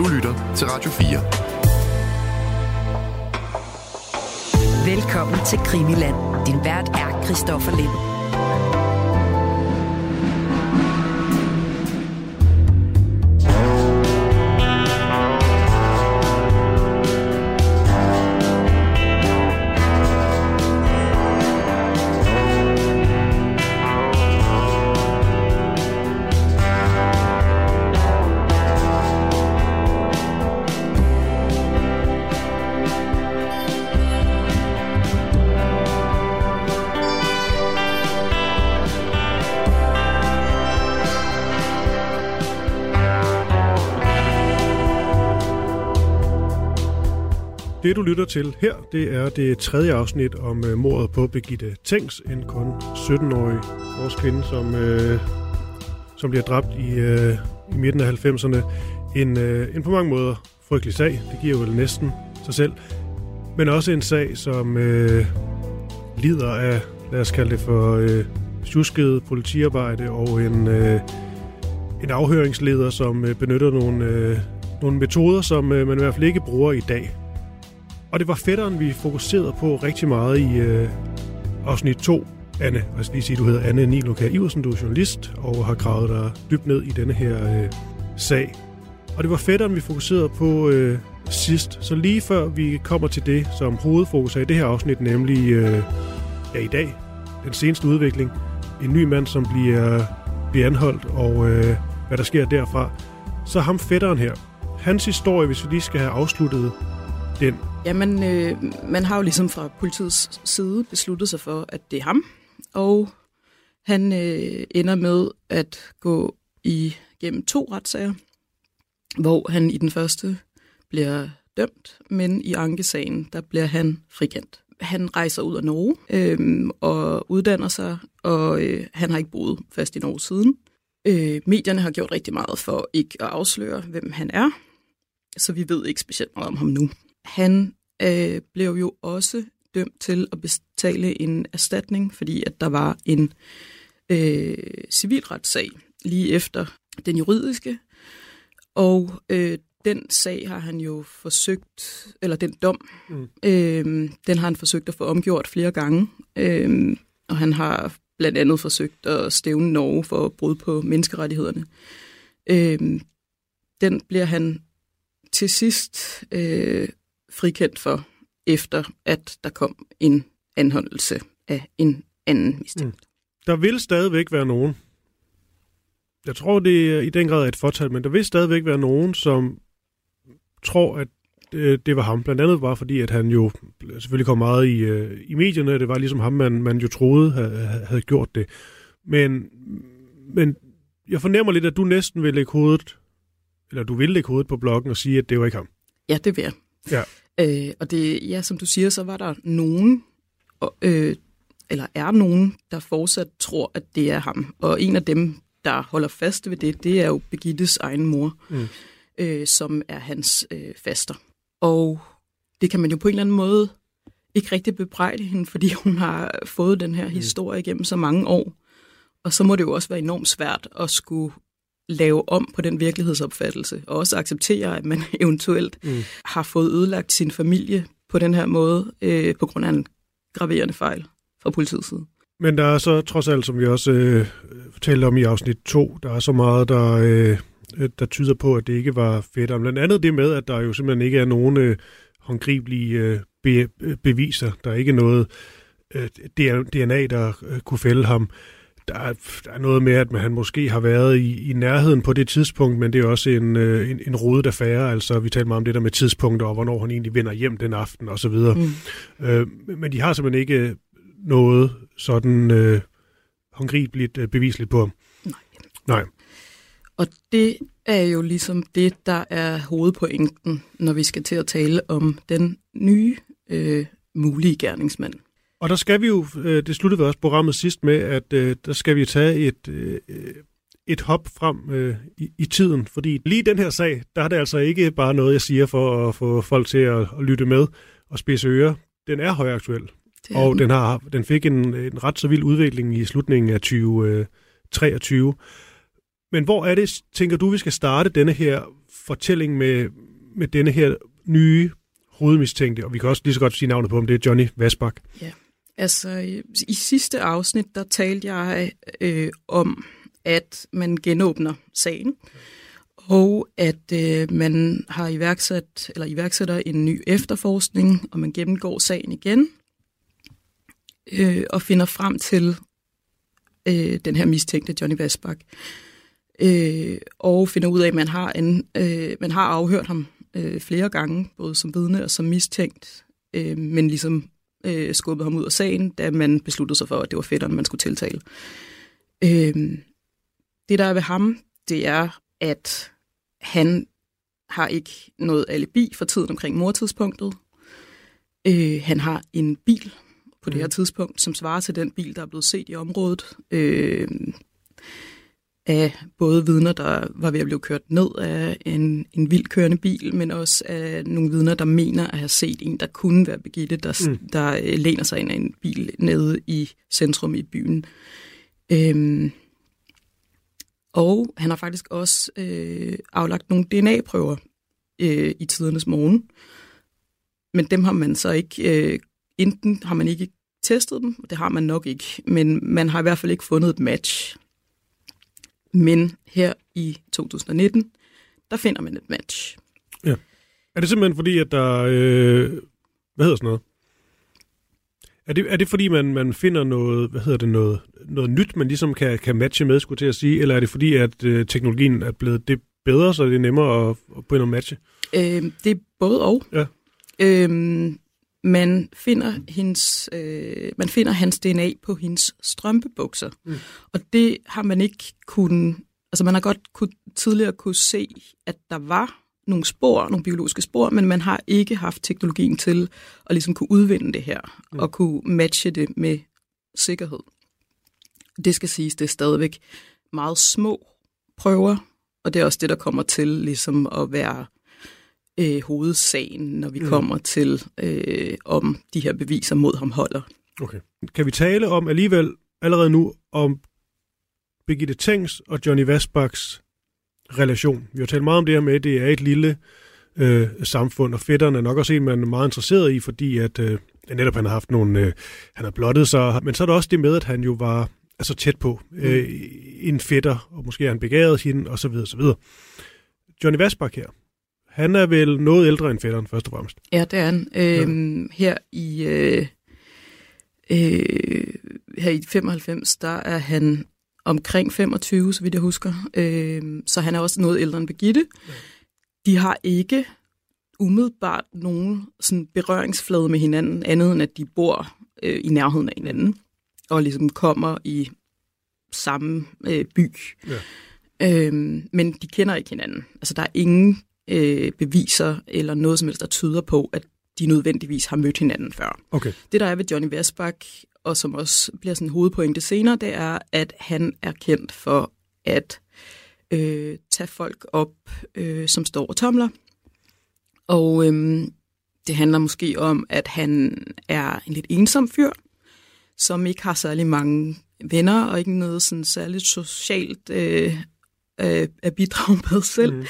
Du lytter til Radio 4. Velkommen til Krimiland. Din vært er Christoffer Lind. Det, du lytter til her, det er det tredje afsnit om øh, mordet på Birgitte Tengs, en kun 17-årig vores kvinde, som, øh, som bliver dræbt i, øh, i midten af 90'erne. En, øh, en på mange måder frygtelig sag, det giver jo vel næsten sig selv, men også en sag, som øh, lider af, lad os kalde det for øh, tjusket politiarbejde og en, øh, en afhøringsleder, som øh, benytter nogle, øh, nogle metoder, som øh, man i hvert fald ikke bruger i dag. Og det var fætteren, vi fokuserede på rigtig meget i øh, afsnit 2. Anne, jeg skal lige sige, du hedder Anne Niloka Iversen, du er journalist og har gravet dig dybt ned i denne her øh, sag. Og det var fætteren, vi fokuserede på øh, sidst. Så lige før vi kommer til det, som hovedfokus er i det her afsnit, nemlig øh, ja, i dag, den seneste udvikling. En ny mand, som bliver, bliver anholdt, og øh, hvad der sker derfra. Så ham fætteren her. Hans historie, hvis vi lige skal have afsluttet den Jamen, øh, man har jo ligesom fra politiets side besluttet sig for, at det er ham, og han øh, ender med at gå igennem to retssager, hvor han i den første bliver dømt, men i ankesagen, der bliver han frikendt. Han rejser ud af Norge øh, og uddanner sig, og øh, han har ikke boet fast i Norge siden. Øh, medierne har gjort rigtig meget for ikke at afsløre, hvem han er, så vi ved ikke specielt meget om ham nu. Han øh, blev jo også dømt til at betale en erstatning, fordi at der var en øh, civilretssag lige efter den juridiske, og øh, den sag har han jo forsøgt, eller den dom, mm. øh, den har han forsøgt at få omgjort flere gange, øh, og han har blandt andet forsøgt at stævne Norge for brud på menneskerettighederne. Øh, den bliver han til sidst øh, frikendt for, efter at der kom en anholdelse af en anden mistænkt. Mm. Der vil stadigvæk være nogen, jeg tror det er i den grad er et fortal, men der vil stadigvæk være nogen, som tror, at det, det var ham. Blandt andet bare fordi, at han jo selvfølgelig kom meget i, uh, i medierne. Det var ligesom ham, man, man jo troede havde, havde gjort det. Men, men jeg fornemmer lidt, at du næsten vil lægge hovedet, eller du vil lægge hovedet på bloggen og sige, at det var ikke ham. Ja, det vil jeg. Ja. Øh, og det, ja, som du siger, så var der nogen, øh, eller er nogen, der fortsat tror, at det er ham. Og en af dem, der holder fast ved det, det er jo Begittes egen mor, mm. øh, som er hans øh, faster. Og det kan man jo på en eller anden måde ikke rigtig bebrejde hende, fordi hun har fået den her mm. historie igennem så mange år. Og så må det jo også være enormt svært at skulle lave om på den virkelighedsopfattelse, og også acceptere, at man eventuelt mm. har fået ødelagt sin familie på den her måde, øh, på grund af en graverende fejl fra politiets side. Men der er så trods alt, som vi også øh, talte om i afsnit 2, der er så meget, der, øh, der tyder på, at det ikke var fedt. Blandt andet det med, at der jo simpelthen ikke er nogen øh, håndgribelige øh, be, beviser. Der er ikke noget øh, DNA, der øh, kunne fælde ham der er, der er noget med, at man, han måske har været i, i nærheden på det tidspunkt, men det er også en, øh, en, en rodet affære. Altså, vi taler meget om det der med tidspunkter, og hvornår han egentlig vender hjem den aften, og så videre. Mm. Øh, men de har simpelthen ikke noget sådan øh, håndgribeligt øh, bevisligt på ham. Nej. Nej. Og det er jo ligesom det, der er hovedpointen, når vi skal til at tale om den nye øh, mulige gerningsmand. Og der skal vi jo, øh, det sluttede vi også programmet sidst med, at øh, der skal vi tage et, øh, et hop frem i, i tiden. Fordi lige den her sag, der er det altså ikke bare noget, jeg siger for at få folk til at, at lytte med og spidse ører. Den er højaktuel. Og den, har, den fik en, en ret så vild udvikling i slutningen af 2023. Men hvor er det, tænker du, vi skal starte denne her fortælling med, med denne her nye hovedmistænkte? Og vi kan også lige så godt sige navnet på ham, det er Johnny Vasbak. Ja, altså i, sidste afsnit, der talte jeg øh, om, at man genåbner sagen, og at øh, man har iværksat, eller iværksætter en ny efterforskning, og man gennemgår sagen igen, øh, og finder frem til øh, den her mistænkte Johnny Vasbak. Øh, og finder ud af, at man har, en, øh, man har afhørt ham øh, flere gange, både som vidne og som mistænkt, øh, men ligesom øh, skubbet ham ud af sagen, da man besluttede sig for, at det var fætteren, man skulle tiltale. Øh, det, der er ved ham, det er, at han har ikke noget alibi for tiden omkring mortidspunktet. Øh, han har en bil på det her mm. tidspunkt, som svarer til den bil, der er blevet set i området. Øh, af både vidner, der var ved at blive kørt ned af en, en vildkørende bil, men også af nogle vidner, der mener at have set en, der kunne være Begitte, der, mm. der øh, læner sig ind af en bil nede i centrum i byen. Øhm, og han har faktisk også øh, aflagt nogle DNA-prøver øh, i tidernes morgen. Men dem har man så ikke, øh, enten har man ikke testet dem, det har man nok ikke, men man har i hvert fald ikke fundet et match. Men her i 2019, der finder man et match. Ja. Er det simpelthen fordi, at der... Øh, hvad hedder sådan noget? Er det, er det fordi, man, man finder noget, hvad hedder det, noget, noget nyt, man ligesom kan, kan matche med, skulle til at sige, eller er det fordi, at øh, teknologien er blevet det bedre, så det er nemmere at, at begynde at matche? Øh, det er både og. Ja. Øhm, man finder, hendes, øh, man finder hans DNA på hendes strømpebukser. Mm. Og det har man ikke kunnet... Altså man har godt kunne, tidligere kunne se, at der var nogle spor, nogle biologiske spor, men man har ikke haft teknologien til at ligesom kunne udvinde det her, mm. og kunne matche det med sikkerhed. Det skal siges, det er stadigvæk meget små prøver, og det er også det, der kommer til ligesom at være øh, hovedsagen, når vi mm. kommer til, øh, om de her beviser mod ham holder. Okay. Kan vi tale om alligevel allerede nu om Birgitte Tengs og Johnny Vasbaks relation? Vi har talt meget om det her med, at det er et lille øh, samfund, og fætterne er nok også en, man er meget interesseret i, fordi at øh, netop han har haft nogle, øh, han har blottet sig, men så er der også det med, at han jo var altså tæt på mm. øh, en fætter, og måske har han begæret hende, og så videre, så videre. Johnny Vasbak her, han er vel noget ældre end fætteren, først og fremmest. Ja, det er han. Øhm, ja. Her i øh, øh, her i 95, der er han omkring 25, så vidt jeg husker. Øh, så han er også noget ældre end Begitte. Ja. De har ikke umiddelbart nogen sådan berøringsflade med hinanden, andet end at de bor øh, i nærheden af hinanden, og ligesom kommer i samme øh, by. Ja. Øh, men de kender ikke hinanden. Altså, der er ingen øh, beviser eller noget som helst, der tyder på, at de nødvendigvis har mødt hinanden før. Okay. Det, der er ved Johnny Vesbak, og som også bliver sådan en hovedpointe senere, det er, at han er kendt for at øh, tage folk op, øh, som står og tomler. Og øh, det handler måske om, at han er en lidt ensom fyr, som ikke har særlig mange venner, og ikke noget sådan særligt socialt øh, øh, at bidrage med selv. Mm.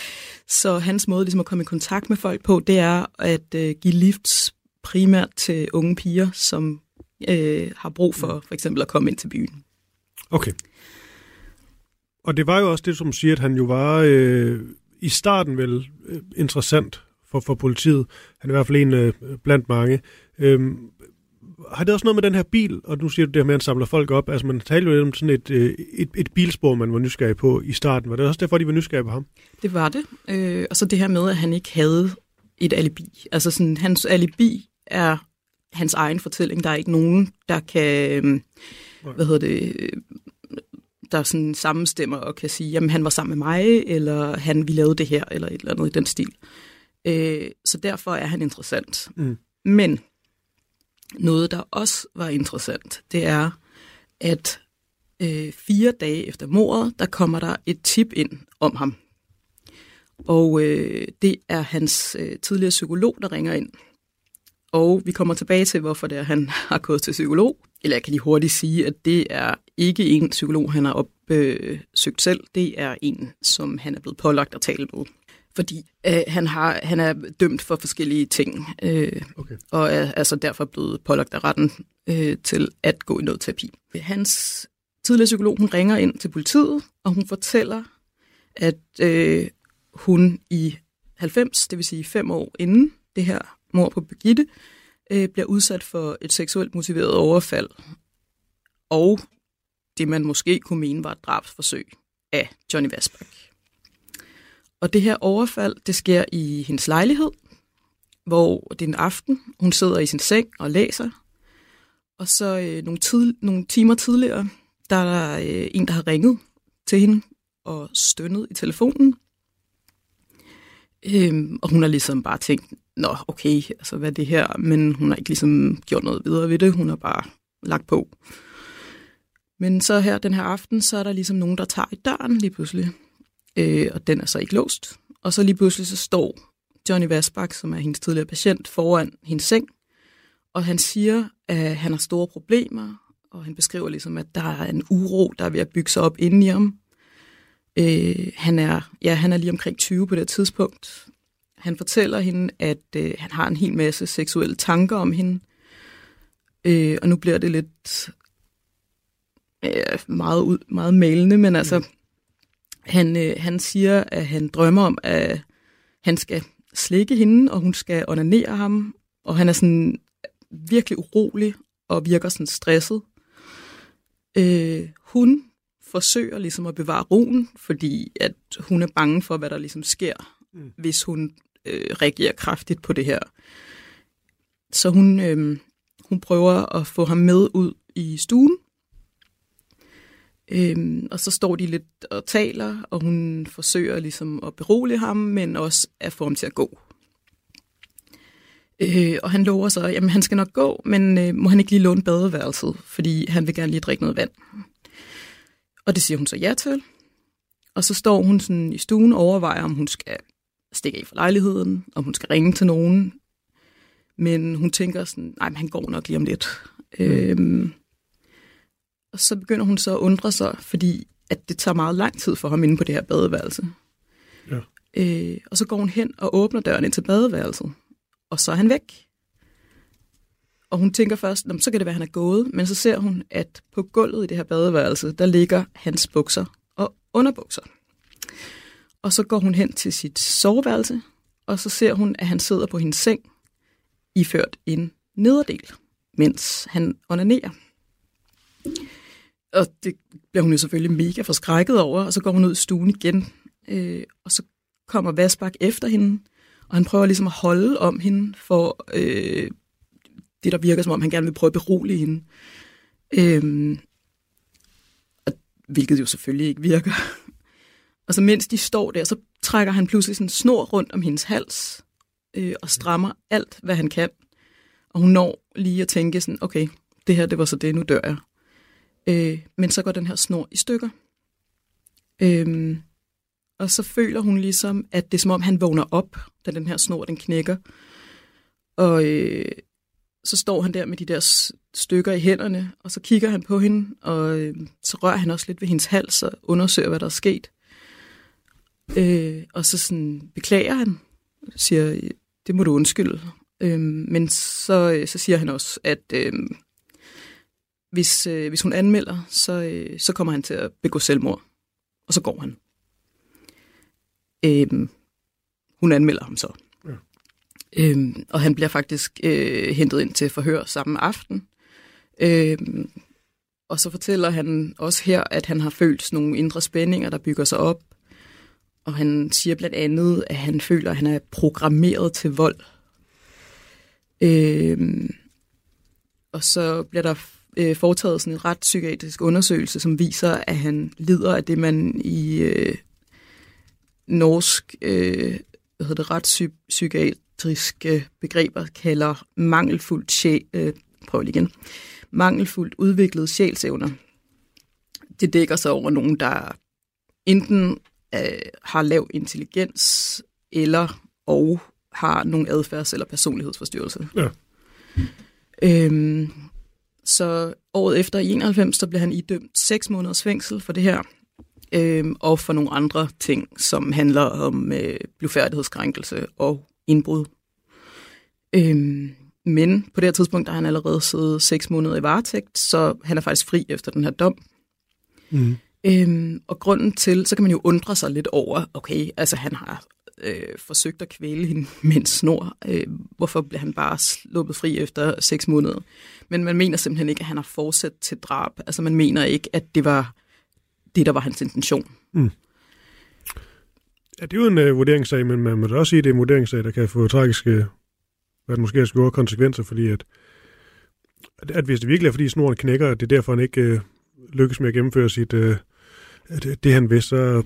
Så hans måde ligesom at komme i kontakt med folk på, det er at øh, give lifts primært til unge piger, som øh, har brug for mm. for eksempel at komme ind til byen. Okay. Og det var jo også det, som siger, at han jo var øh, i starten vel øh, interessant for, for politiet. Han er i hvert fald en øh, blandt mange. Øhm, har det også noget med den her bil, og nu siger du det her med, at han samler folk op, altså man talte jo om sådan et, øh, et, et bilspor, man var nysgerrig på i starten. Var det også derfor, de var nysgerrige på ham? Det var det. Øh, og så det her med, at han ikke havde et alibi. Altså sådan, hans alibi er hans egen fortælling. Der er ikke nogen, der kan, øh, hvad hedder det, øh, der sådan sammenstemmer og kan sige, jamen han var sammen med mig, eller han, vi lavede det her, eller et eller andet i den stil. Øh, så derfor er han interessant. Mm. Men noget, der også var interessant, det er, at øh, fire dage efter mordet, der kommer der et tip ind om ham. Og øh, det er hans øh, tidligere psykolog, der ringer ind. Og vi kommer tilbage til, hvorfor det er, han har gået til psykolog. eller jeg kan lige hurtigt sige, at det er ikke en psykolog, han har opsøgt øh, selv. Det er en, som han er blevet pålagt at tale med. Fordi øh, han, har, han er dømt for forskellige ting, øh, okay. og er altså derfor blevet pålagt af retten øh, til at gå i noget terapi. Hans tidligere psykolog, hun ringer ind til politiet, og hun fortæller, at øh, hun i 90, det vil sige fem år inden det her mor på Birgitte, øh, bliver udsat for et seksuelt motiveret overfald, og det man måske kunne mene var et drabsforsøg af Johnny Vasbach. Og det her overfald, det sker i hendes lejlighed, hvor det er en aften, hun sidder i sin seng og læser, og så øh, nogle, tid, nogle timer tidligere, der er der øh, en, der har ringet til hende og stønnet i telefonen. Øhm, og hun har ligesom bare tænkt, nå okay, altså hvad er det her? Men hun har ikke ligesom gjort noget videre ved det, hun har bare lagt på. Men så her den her aften, så er der ligesom nogen, der tager i døren lige pludselig. Øh, og den er så ikke låst. Og så lige pludselig så står Johnny Vasbak, som er hendes tidligere patient, foran hendes seng. Og han siger, at han har store problemer, og han beskriver ligesom, at der er en uro, der er ved at bygge sig op inde i ham. Øh, han, er, ja, han er lige omkring 20 på det tidspunkt. Han fortæller hende, at øh, han har en hel masse seksuelle tanker om hende. Øh, og nu bliver det lidt øh, meget, ud, meget malende, men altså, mm han, øh, han siger, at han drømmer om, at han skal slikke hende, og hun skal onanere ham. Og han er sådan virkelig urolig og virker sådan stresset. Øh, hun forsøger ligesom at bevare roen, fordi at hun er bange for, hvad der ligesom sker, mm. hvis hun øh, reagerer kraftigt på det her. Så hun, øh, hun prøver at få ham med ud i stuen, Øhm, og så står de lidt og taler, og hun forsøger ligesom at berolige ham, men også at få ham til at gå. Øh, og han lover så, at han skal nok gå, men øh, må han ikke lige låne badeværelset, fordi han vil gerne lige drikke noget vand. Og det siger hun så ja til. Og så står hun sådan i stuen og overvejer, om hun skal stikke af fra lejligheden, om hun skal ringe til nogen. Men hun tænker sådan, nej, han går nok lige om lidt. Mm. Øhm, og så begynder hun så at undre sig, fordi at det tager meget lang tid for ham inde på det her badeværelse. Ja. Øh, og så går hun hen og åbner døren ind til badeværelset, og så er han væk. Og hun tænker først, så kan det være, at han er gået, men så ser hun, at på gulvet i det her badeværelse, der ligger hans bukser og underbukser. Og så går hun hen til sit soveværelse, og så ser hun, at han sidder på hendes seng, iført en nederdel, mens han onanerer. Og det bliver hun jo selvfølgelig mega forskrækket over, og så går hun ud i stuen igen, øh, og så kommer Vasbak efter hende, og han prøver ligesom at holde om hende for øh, det, der virker som om, han gerne vil prøve at berolige hende. Øh, og, hvilket jo selvfølgelig ikke virker. Og så mens de står der, så trækker han pludselig sådan en snor rundt om hendes hals, øh, og strammer alt, hvad han kan. Og hun når lige at tænke sådan, okay, det her, det var så det, nu dør jeg. Øh, men så går den her snor i stykker. Øh, og så føler hun ligesom, at det er som om, han vågner op, da den her snor, den knækker. Og øh, så står han der med de der stykker i hænderne, og så kigger han på hende, og øh, så rører han også lidt ved hendes hals og undersøger, hvad der er sket. Øh, og så sådan beklager han, siger, det må du undskylde. Øh, men så, øh, så siger han også, at øh, hvis, øh, hvis hun anmelder, så, øh, så kommer han til at begå selvmord. Og så går han. Øhm, hun anmelder ham så. Ja. Øhm, og han bliver faktisk øh, hentet ind til forhør samme aften. Øhm, og så fortæller han også her, at han har følt nogle indre spændinger, der bygger sig op. Og han siger blandt andet, at han føler, at han er programmeret til vold. Øhm, og så bliver der øh, foretaget sådan en ret psykiatrisk undersøgelse, som viser, at han lider af det, man i øh, norsk øh, hvad hedder det, retspsykiatriske begreber kalder mangelfuldt sjæl, øh, prøv lige igen, mangelfuldt udviklet sjælsevner. Det dækker sig over nogen, der enten øh, har lav intelligens, eller og har nogle adfærds- eller personlighedsforstyrrelser. Ja. Øhm, så året efter i 91, så blev han idømt 6 måneders fængsel for det her, øh, og for nogle andre ting, som handler om øh, blufærdighedskrænkelse og indbrud. Øh, men på det her tidspunkt, der har han allerede siddet 6 måneder i varetægt, så han er faktisk fri efter den her dom. Mm. Øhm, og grunden til, så kan man jo undre sig lidt over, okay, altså han har øh, forsøgt at kvæle hende med en snor. Øh, hvorfor blev han bare sluppet fri efter seks måneder? Men man mener simpelthen ikke, at han har fortsat til drab. Altså man mener ikke, at det var det, der var hans intention. Mm. Ja, det er jo en uh, vurderingssag, men man må da også sige, at det er en vurderingssag, der kan få tragiske, hvad det måske er konsekvenser, fordi at, at, at hvis det virkelig er, fordi snoren knækker, at det er derfor, han ikke uh, lykkes med at gennemføre sit, øh, uh, det, det han vidste, så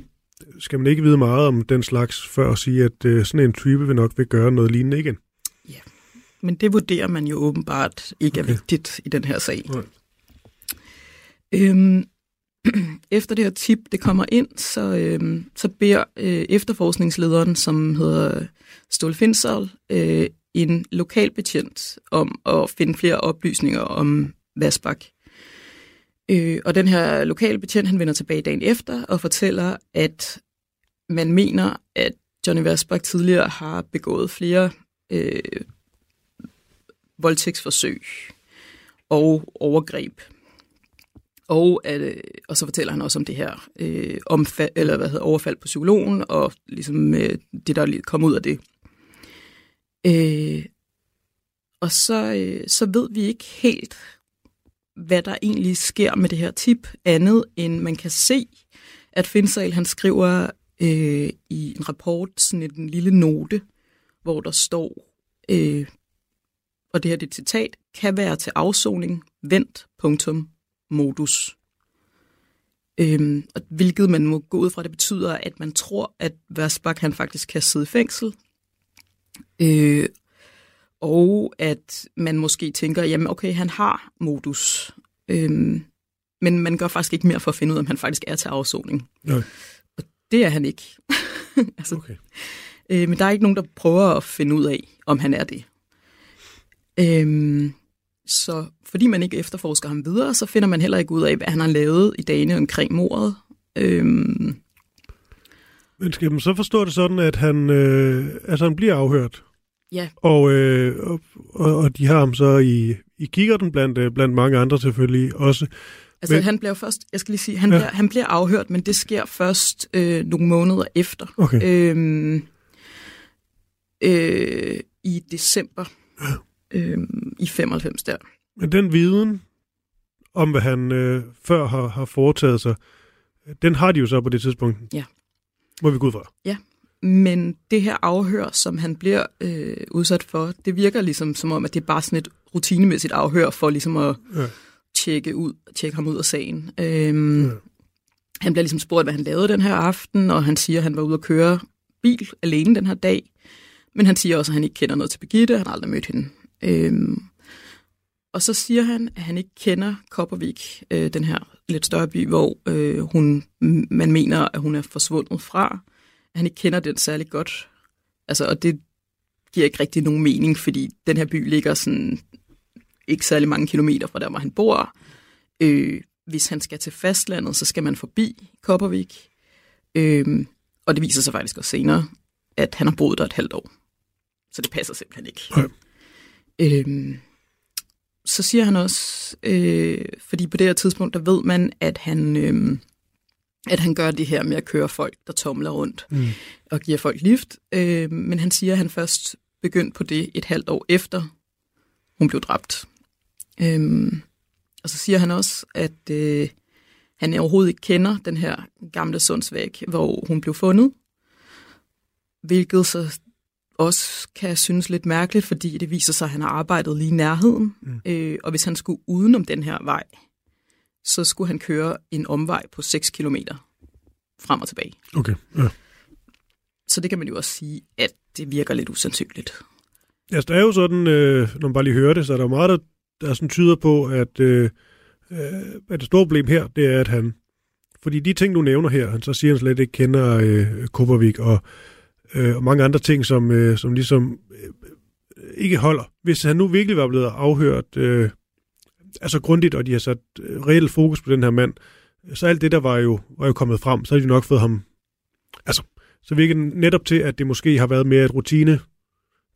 skal man ikke vide meget om den slags, før at sige, at uh, sådan en type vil nok vil gøre noget lignende igen. Ja, men det vurderer man jo åbenbart ikke okay. er vigtigt i den her sag. Nej. Øhm, efter det her tip, det kommer ind, så, øhm, så beder øh, efterforskningslederen, som hedder Ståle Finsal, øh, en lokalbetjent om at finde flere oplysninger om Vasbak. Øh, Øh, og den her lokale betjent, han vender tilbage dagen efter og fortæller, at man mener, at Johnny Vasbach tidligere har begået flere øh, voldtægtsforsøg og overgreb. Og, at, øh, og så fortæller han også om det her øh, omfald, eller hvad hedder, overfald på psykologen, og ligesom øh, det, der kom ud af det. Øh, og så, øh, så ved vi ikke helt, hvad der egentlig sker med det her tip, andet end man kan se, at Finsal han skriver øh, i en rapport sådan en lille note, hvor der står, øh, og det her det citat, kan være til afsoning, vent, punktum, modus. Øhm, og hvilket man må gå ud fra, det betyder, at man tror, at Versbach han faktisk kan sidde i fængsel. Øh, og at man måske tænker, jamen okay, han har modus, øhm, men man gør faktisk ikke mere for at finde ud af, om han faktisk er til afsoning. Nej. Og det er han ikke. altså, okay. øh, men der er ikke nogen, der prøver at finde ud af, om han er det. Øhm, så fordi man ikke efterforsker ham videre, så finder man heller ikke ud af, hvad han har lavet i dagene omkring mordet. Øhm, men skal man så forstå det sådan, at han, øh, altså han bliver afhørt? Ja. Og, øh, og, og, de har ham så i, i kikkerten blandt, øh, blandt mange andre selvfølgelig også. Altså men, han bliver først, jeg skal lige sige, han, ja. bliver, han bliver afhørt, men det sker først øh, nogle måneder efter. Okay. Øhm, øh, I december ja. øh, i 95 der. Men den viden om, hvad han øh, før har, har foretaget sig, den har de jo så på det tidspunkt. Ja. Må vi gå ud fra? Ja, men det her afhør, som han bliver øh, udsat for, det virker ligesom som om, at det er bare sådan et rutinemæssigt afhør for ligesom at ja. tjekke, ud, tjekke ham ud af sagen. Øhm, ja. Han bliver ligesom spurgt, hvad han lavede den her aften, og han siger, at han var ude at køre bil alene den her dag. Men han siger også, at han ikke kender noget til Birgitte, han har aldrig mødt hende. Øhm, og så siger han, at han ikke kender Koppervik, øh, den her lidt større by, hvor øh, hun, man mener, at hun er forsvundet fra han ikke kender den særlig godt. Altså, og det giver ikke rigtig nogen mening, fordi den her by ligger sådan ikke særlig mange kilometer fra der, hvor han bor. Øh, hvis han skal til fastlandet, så skal man forbi Koppervik. Øh, og det viser sig faktisk også senere, at han har boet der et halvt år. Så det passer simpelthen ikke. Nej. Øh, så siger han også, øh, fordi på det her tidspunkt, der ved man, at han... Øh, at han gør det her med at køre folk, der tomler rundt mm. og giver folk lift. Øh, men han siger, at han først begyndte på det et halvt år efter, hun blev dræbt. Øh, og så siger han også, at øh, han overhovedet ikke kender den her gamle sundsvæg, hvor hun blev fundet. Hvilket så også kan synes lidt mærkeligt, fordi det viser sig, at han har arbejdet lige i nærheden. Mm. Øh, og hvis han skulle udenom den her vej, så skulle han køre en omvej på 6 km frem og tilbage. Okay, ja. Så det kan man jo også sige, at det virker lidt usandsynligt. Ja, altså, der er jo sådan, øh, når man bare lige hører det, så er der meget, der, der sådan tyder på, at, øh, øh, at det store problem her, det er, at han, fordi de ting, du nævner her, han så siger, han slet ikke kender øh, Kopervik og, øh, og mange andre ting, som, øh, som ligesom øh, ikke holder. Hvis han nu virkelig var blevet afhørt øh, altså grundigt, og de har sat øh, reelt fokus på den her mand, så alt det, der var jo, var jo kommet frem, så har de nok fået ham... Altså, så virker det netop til, at det måske har været mere et rutine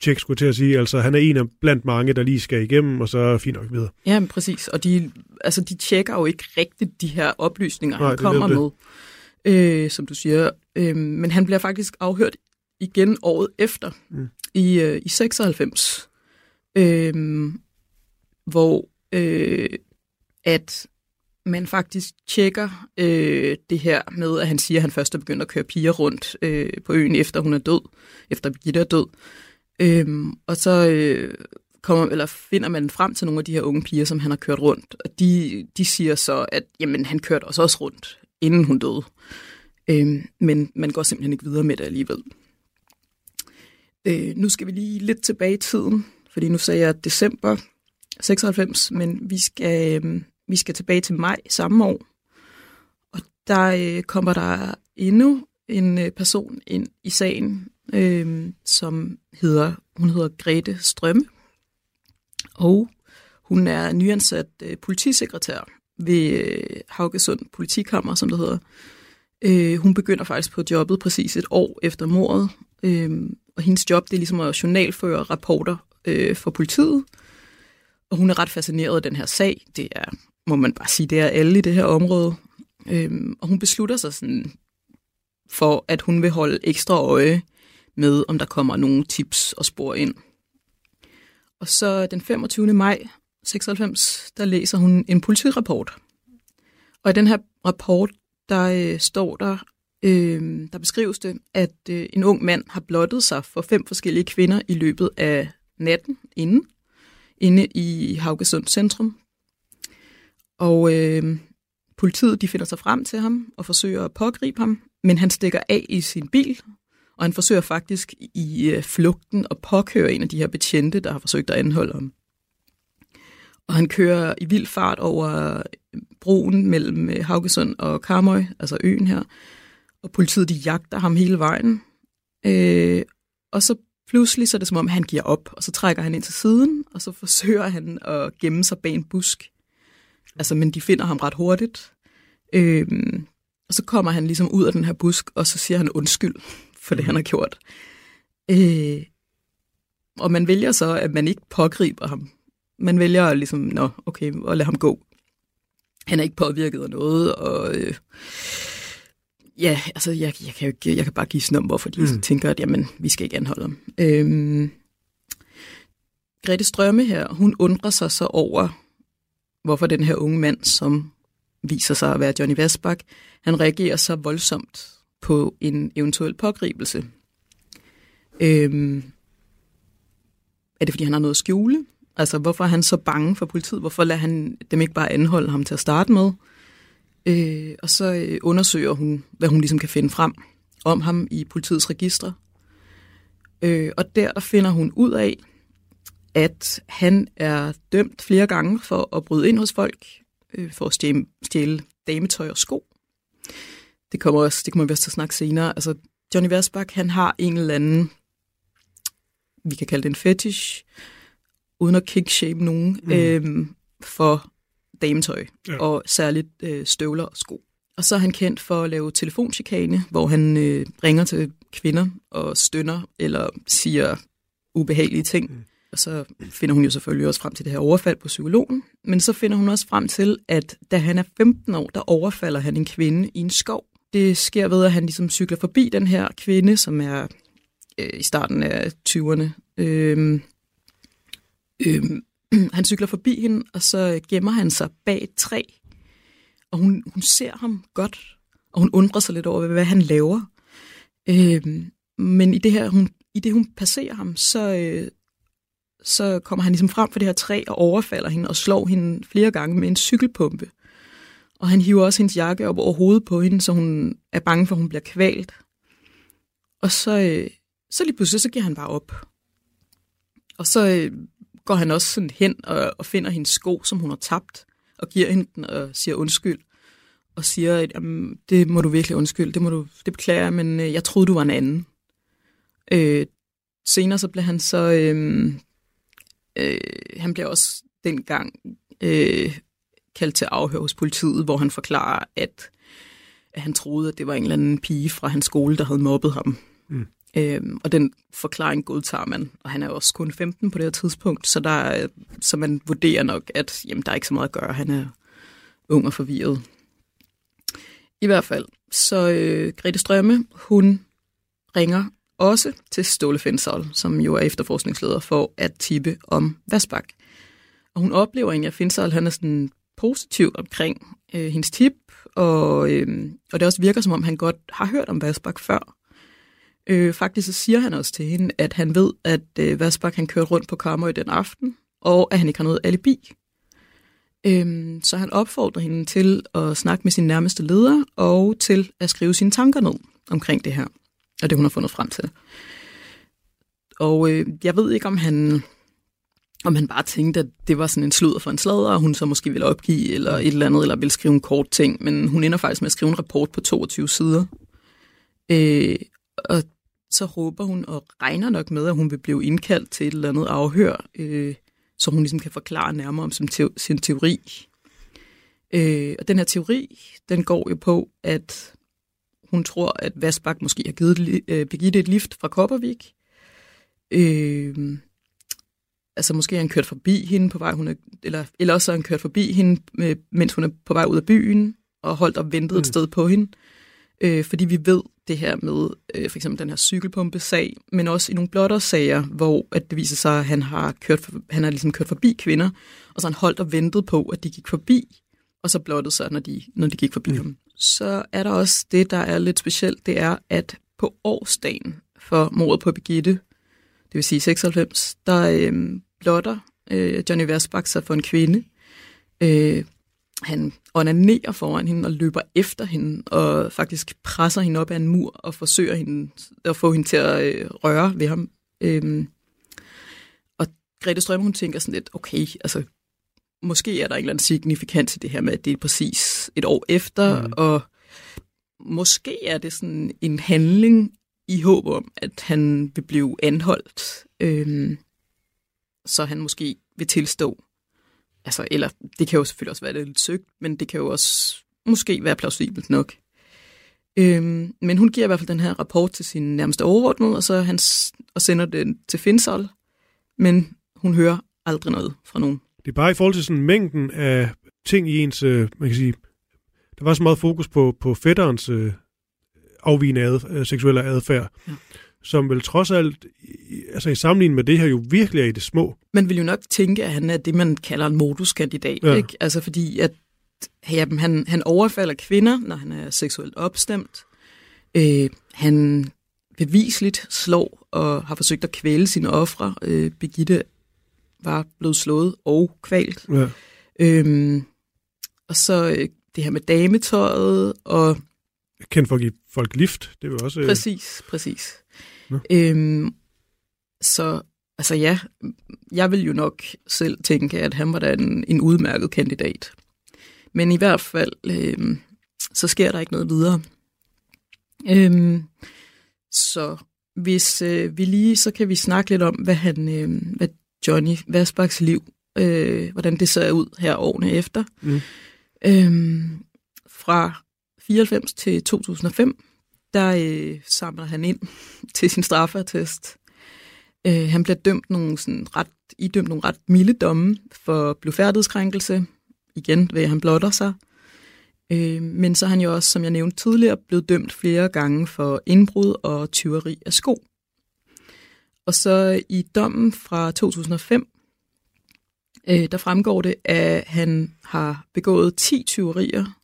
tjek, skulle til at sige. Altså, han er en af blandt mange, der lige skal igennem, og så er fint nok videre. Ja, men præcis. Og de, altså, de tjekker jo ikke rigtigt de her oplysninger, Nej, han kommer med, øh, som du siger. Øh, men han bliver faktisk afhørt igen året efter, mm. i, øh, i 96, øh, hvor øh, at man faktisk tjekker øh, det her med, at han siger, at han først er begyndt at køre piger rundt øh, på øen, efter hun er død, efter Birgitte er død. Øhm, og så øh, kommer, eller finder man frem til nogle af de her unge piger, som han har kørt rundt, og de, de siger så, at jamen, han kørte også, også rundt, inden hun døde. Øhm, men man går simpelthen ikke videre med det alligevel. Øh, nu skal vi lige lidt tilbage i tiden, fordi nu sagde jeg december 96, men vi skal, øh, vi skal tilbage til maj samme år. Og der øh, kommer der endnu en øh, person ind i sagen, øh, som hedder, hun hedder Grete Strømme, og hun er nyansat øh, politisekretær ved øh, Haugesund Politikammer, som det hedder. Øh, hun begynder faktisk på jobbet præcis et år efter mordet, øh, og hendes job det er ligesom at journalføre rapporter øh, for politiet, og hun er ret fascineret af den her sag. Det er, må man bare sige, det er alle i det her område. Øhm, og hun beslutter sig sådan for, at hun vil holde ekstra øje med, om der kommer nogle tips og spor ind. Og så den 25. maj 96, der læser hun en politirapport. Og i den her rapport, der øh, står der, øh, der beskrives det, at øh, en ung mand har blottet sig for fem forskellige kvinder i løbet af natten inden, inde i Haugesund Centrum. Og øh, politiet de finder sig frem til ham og forsøger at pågribe ham, men han stikker af i sin bil og han forsøger faktisk i øh, flugten at påkøre en af de her betjente, der har forsøgt at anholde ham. Og han kører i vild fart over øh, broen mellem øh, Haugesund og Karmøy, altså øen her. Og politiet de jagter ham hele vejen. Øh, og så pludselig så er det som om, han giver op, og så trækker han ind til siden, og så forsøger han at gemme sig bag en busk. Altså, men de finder ham ret hurtigt. Øh, og så kommer han ligesom ud af den her busk, og så siger han undskyld for det, han har gjort. Øh, og man vælger så, at man ikke pågriber ham. Man vælger ligesom, nå, okay, at lade ham gå. Han er ikke påvirket af noget, og øh, ja, altså, jeg, jeg, kan jo ikke, jeg kan bare give hvorfor de mm. tænker, at jamen, vi skal ikke anholde ham. Øh, Grete Strømme her, hun undrer sig så over, hvorfor den her unge mand, som viser sig at være Johnny Vesbak, han reagerer så voldsomt på en eventuel pågribelse. Øhm, er det, fordi han har noget at skjule? Altså, hvorfor er han så bange for politiet? Hvorfor lader han dem ikke bare anholde ham til at starte med? Øh, og så øh, undersøger hun, hvad hun ligesom kan finde frem om ham i politiets registre. Øh, og der, der finder hun ud af, at han er dømt flere gange for at bryde ind hos folk, øh, for at stjæle, stjæle dametøj og sko. Det kommer, også, det kommer vi også til at snakke senere. Altså, Johnny Versbach, han har en eller anden, vi kan kalde det en fetish, uden at kickshame nogen, mm. øhm, for dametøj, ja. og særligt øh, støvler og sko. Og så er han kendt for at lave telefonchikane, hvor han øh, ringer til kvinder og stønner eller siger ubehagelige ting. Mm. Og så finder hun jo selvfølgelig også frem til det her overfald på psykologen. Men så finder hun også frem til, at da han er 15 år, der overfalder han en kvinde i en skov. Det sker ved, at han ligesom cykler forbi den her kvinde, som er øh, i starten af 20'erne. Øhm, øhm, han cykler forbi hende, og så øh, gemmer han sig bag et træ. Og hun, hun ser ham godt, og hun undrer sig lidt over, hvad han laver. Øh, men i det her, hun, i det hun passerer ham, så, øh, så kommer han ligesom frem for det her træ og overfalder hende og slår hende flere gange med en cykelpumpe. Og han hiver også hendes jakke op over hovedet på hende, så hun er bange for, at hun bliver kvalt. Og så, øh, så lige pludselig, så giver han bare op. Og så øh, går han også sådan hen og, og finder hendes sko, som hun har tabt, og giver hende den og siger undskyld. Og siger, at jamen, det må du virkelig undskylde, det, må du, det beklager jeg, men øh, jeg troede, du var en anden. Øh, senere så blev han så... Øh, øh, han bliver også dengang øh, kaldt til afhør hos politiet, hvor han forklarer, at, at han troede, at det var en eller anden pige fra hans skole, der havde mobbet ham. Mm. Øhm, og den forklaring godtager man, og han er jo også kun 15 på det her tidspunkt, så, der, så man vurderer nok, at jamen, der er ikke så meget at gøre. Han er ung og forvirret. I hvert fald, så øh, Grete Strømme, hun ringer også til Ståle Fensal, som jo er efterforskningsleder for at tippe om Vasbak. Og hun oplever egentlig, at Fensal han er sådan positiv omkring øh, hendes tip, og, øh, og det også virker, som om han godt har hørt om Vasbak før. Øh, faktisk så siger han også til hende, at han ved, at øh, Vasbak han kørte rundt på Karmøy den aften, og at han ikke har noget alibi. Øhm, så han opfordrer hende til at snakke med sin nærmeste leder, og til at skrive sine tanker ned omkring det her, og det hun har fundet frem til. Og øh, jeg ved ikke, om han, om han bare tænkte, at det var sådan en sludder for en sladder, og hun så måske ville opgive, eller et eller andet, eller ville skrive en kort ting, men hun ender faktisk med at skrive en rapport på 22 sider. Øh, og så håber hun og regner nok med, at hun vil blive indkaldt til et eller andet afhør, øh, så hun ligesom kan forklare nærmere om sin, te- sin teori. Øh, og den her teori, den går jo på, at hun tror, at Vasbak måske har givet øh, Birgitte et lift fra Koppervik. Øh, altså måske har han kørt forbi hende på vej, hun er, eller, eller også har han kørt forbi hende, med, mens hun er på vej ud af byen, og holdt og ventet mm. et sted på hende. Øh, fordi vi ved det her med øh, for eksempel den her cykelpumpe-sag, men også i nogle blotter-sager, hvor at det viser sig, at han har, kørt for, han har ligesom kørt forbi kvinder, og så han holdt og ventet på, at de gik forbi, og så blottede sig, når de, når de gik forbi mm. ham. Så er der også det, der er lidt specielt, det er, at på årsdagen for mordet på Birgitte, det vil sige 96, der øh, blotter øh, Johnny Versbach sig for en kvinde. Øh, han onanerer foran hende og løber efter hende og faktisk presser hende op ad en mur og forsøger hende at få hende til at øh, røre ved ham. Øhm, og Grete Strøm, hun tænker sådan lidt, okay, altså måske er der en eller anden signifikant til det her med, at det er præcis et år efter, mm. og måske er det sådan en handling i håb om, at han vil blive anholdt, øhm, så han måske vil tilstå altså, eller det kan jo selvfølgelig også være lidt søgt, men det kan jo også måske være plausibelt nok. Øhm, men hun giver i hvert fald den her rapport til sin nærmeste overordnede, og, så han, og sender den til Finsal, men hun hører aldrig noget fra nogen. Det er bare i forhold til sådan mængden af ting i ens, øh, man kan sige, der var så meget fokus på, på fætterens øh, afvigende ad, øh, seksuelle adfærd. Ja som vel trods alt, altså i sammenligning med det her, jo virkelig er i det små. Man vil jo nok tænke, at han er det, man kalder en moduskandidat, ja. ikke? Altså fordi, at jamen, han, han overfalder kvinder, når han er seksuelt opstemt. Øh, han bevisligt slår og har forsøgt at kvæle sine ofre. Øh, Birgitte var blevet slået og kvalt. Ja. Øhm, og så øh, det her med dametøjet og... Kendt for at give folk lift, det var også... Øh... Præcis, Øhm, så altså ja, jeg vil jo nok selv tænke, at han var da en, en udmærket kandidat. Men i hvert fald, øhm, så sker der ikke noget videre. Øhm, så hvis øh, vi lige, så kan vi snakke lidt om, hvad han, øh, hvad Johnny Vasbaks liv, øh, hvordan det ser ud her årene efter. Mm. Øhm, fra 94 til 2005, der øh, samler han ind til sin straffertest. Øh, han bliver dømt nogle sådan ret, idømt nogle ret milde domme for blufærdighedskrænkelse. Igen ved han blotter sig. Øh, men så er han jo også, som jeg nævnte tidligere, blevet dømt flere gange for indbrud og tyveri af sko. Og så i dommen fra 2005, øh, der fremgår det, at han har begået 10 tyverier,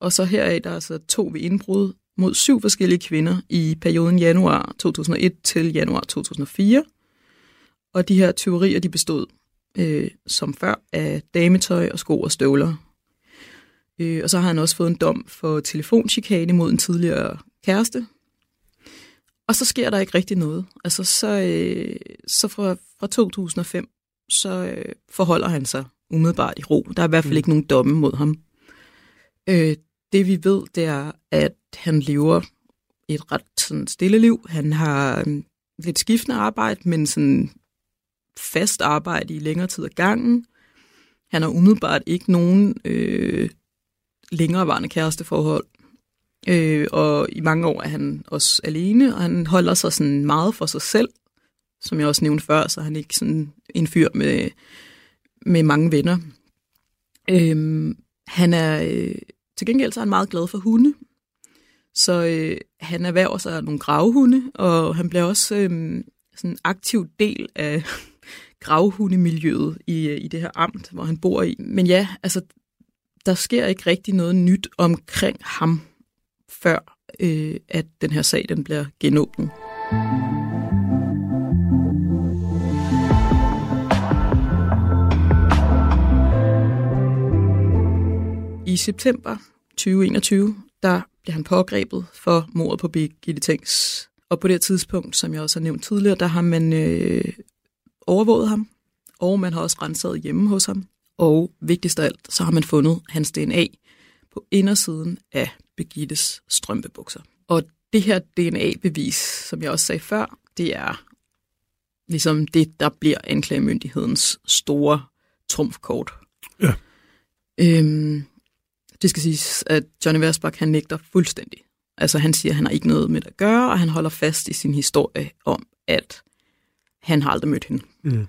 og så heraf der er altså to ved indbrud mod syv forskellige kvinder i perioden januar 2001 til januar 2004. Og de her tyverier de bestod øh, som før af dametøj og sko og støvler. Øh, og så har han også fået en dom for telefonchikane mod en tidligere kæreste. Og så sker der ikke rigtig noget. Altså så, øh, så fra, fra 2005, så øh, forholder han sig umiddelbart i ro. Der er i hvert fald mm. ikke nogen domme mod ham. Øh, det vi ved, det er, at han lever et ret sådan, stille liv. Han har øhm, lidt skiftende arbejde, men sådan fast arbejde i længere tid ad gangen. Han har umiddelbart ikke nogen øh, længerevarende kæresteforhold. Øh, og i mange år er han også alene, og han holder sig sådan meget for sig selv. Som jeg også nævnte før, så er han ikke sådan en fyr med, med mange venner. Øh, han er øh, til gengæld så er han meget glad for hunde. Så øh, han erhverver sig nogle gravhunde, og han bliver også øh, sådan en aktiv del af gravhundemiljøet i, øh, i det her amt, hvor han bor i. Men ja, altså, der sker ikke rigtig noget nyt omkring ham, før øh, at den her sag den bliver genåbnet. I september 2021, der bliver han pågrebet for mordet på Birgitte Tengs. Og på det tidspunkt, som jeg også har nævnt tidligere, der har man øh, overvåget ham, og man har også renset hjemme hos ham. Og vigtigst af alt, så har man fundet hans DNA på indersiden af Birgittes strømpebukser. Og det her DNA-bevis, som jeg også sagde før, det er ligesom det, der bliver anklagemyndighedens store trumfkort. Ja. Øhm, det skal siges, at Johnny Versbach, han nægter fuldstændig. Altså han siger, at han har ikke noget med det at gøre, og han holder fast i sin historie om, at han har aldrig mødt hende. Mm.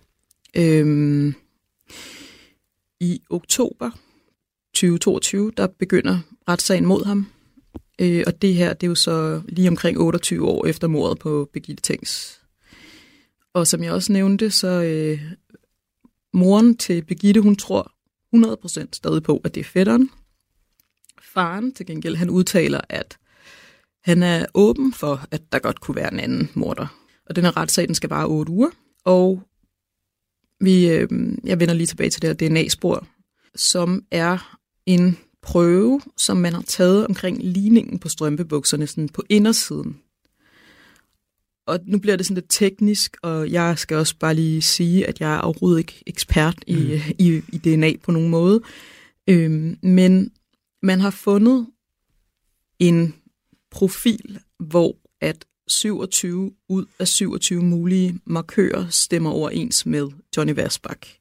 Øhm, I oktober 2022, der begynder retssagen mod ham. Øh, og det her, det er jo så lige omkring 28 år efter mordet på Birgitte Tengs. Og som jeg også nævnte, så øh, moren til Birgitte, hun tror 100% stadig på, at det er fætteren. Faren til gengæld, han udtaler, at han er åben for, at der godt kunne være en anden morder. Og den her retssag, den skal bare 8 uger. Og vi, øh, jeg vender lige tilbage til det her DNA-spor, som er en prøve, som man har taget omkring ligningen på strømpebukserne sådan på indersiden. Og nu bliver det sådan lidt teknisk, og jeg skal også bare lige sige, at jeg er overhovedet ikke ekspert i, mm. i, i DNA på nogen måde. Øhm, men man har fundet en profil, hvor at 27 ud af 27 mulige markører stemmer overens med Johnny Versbach.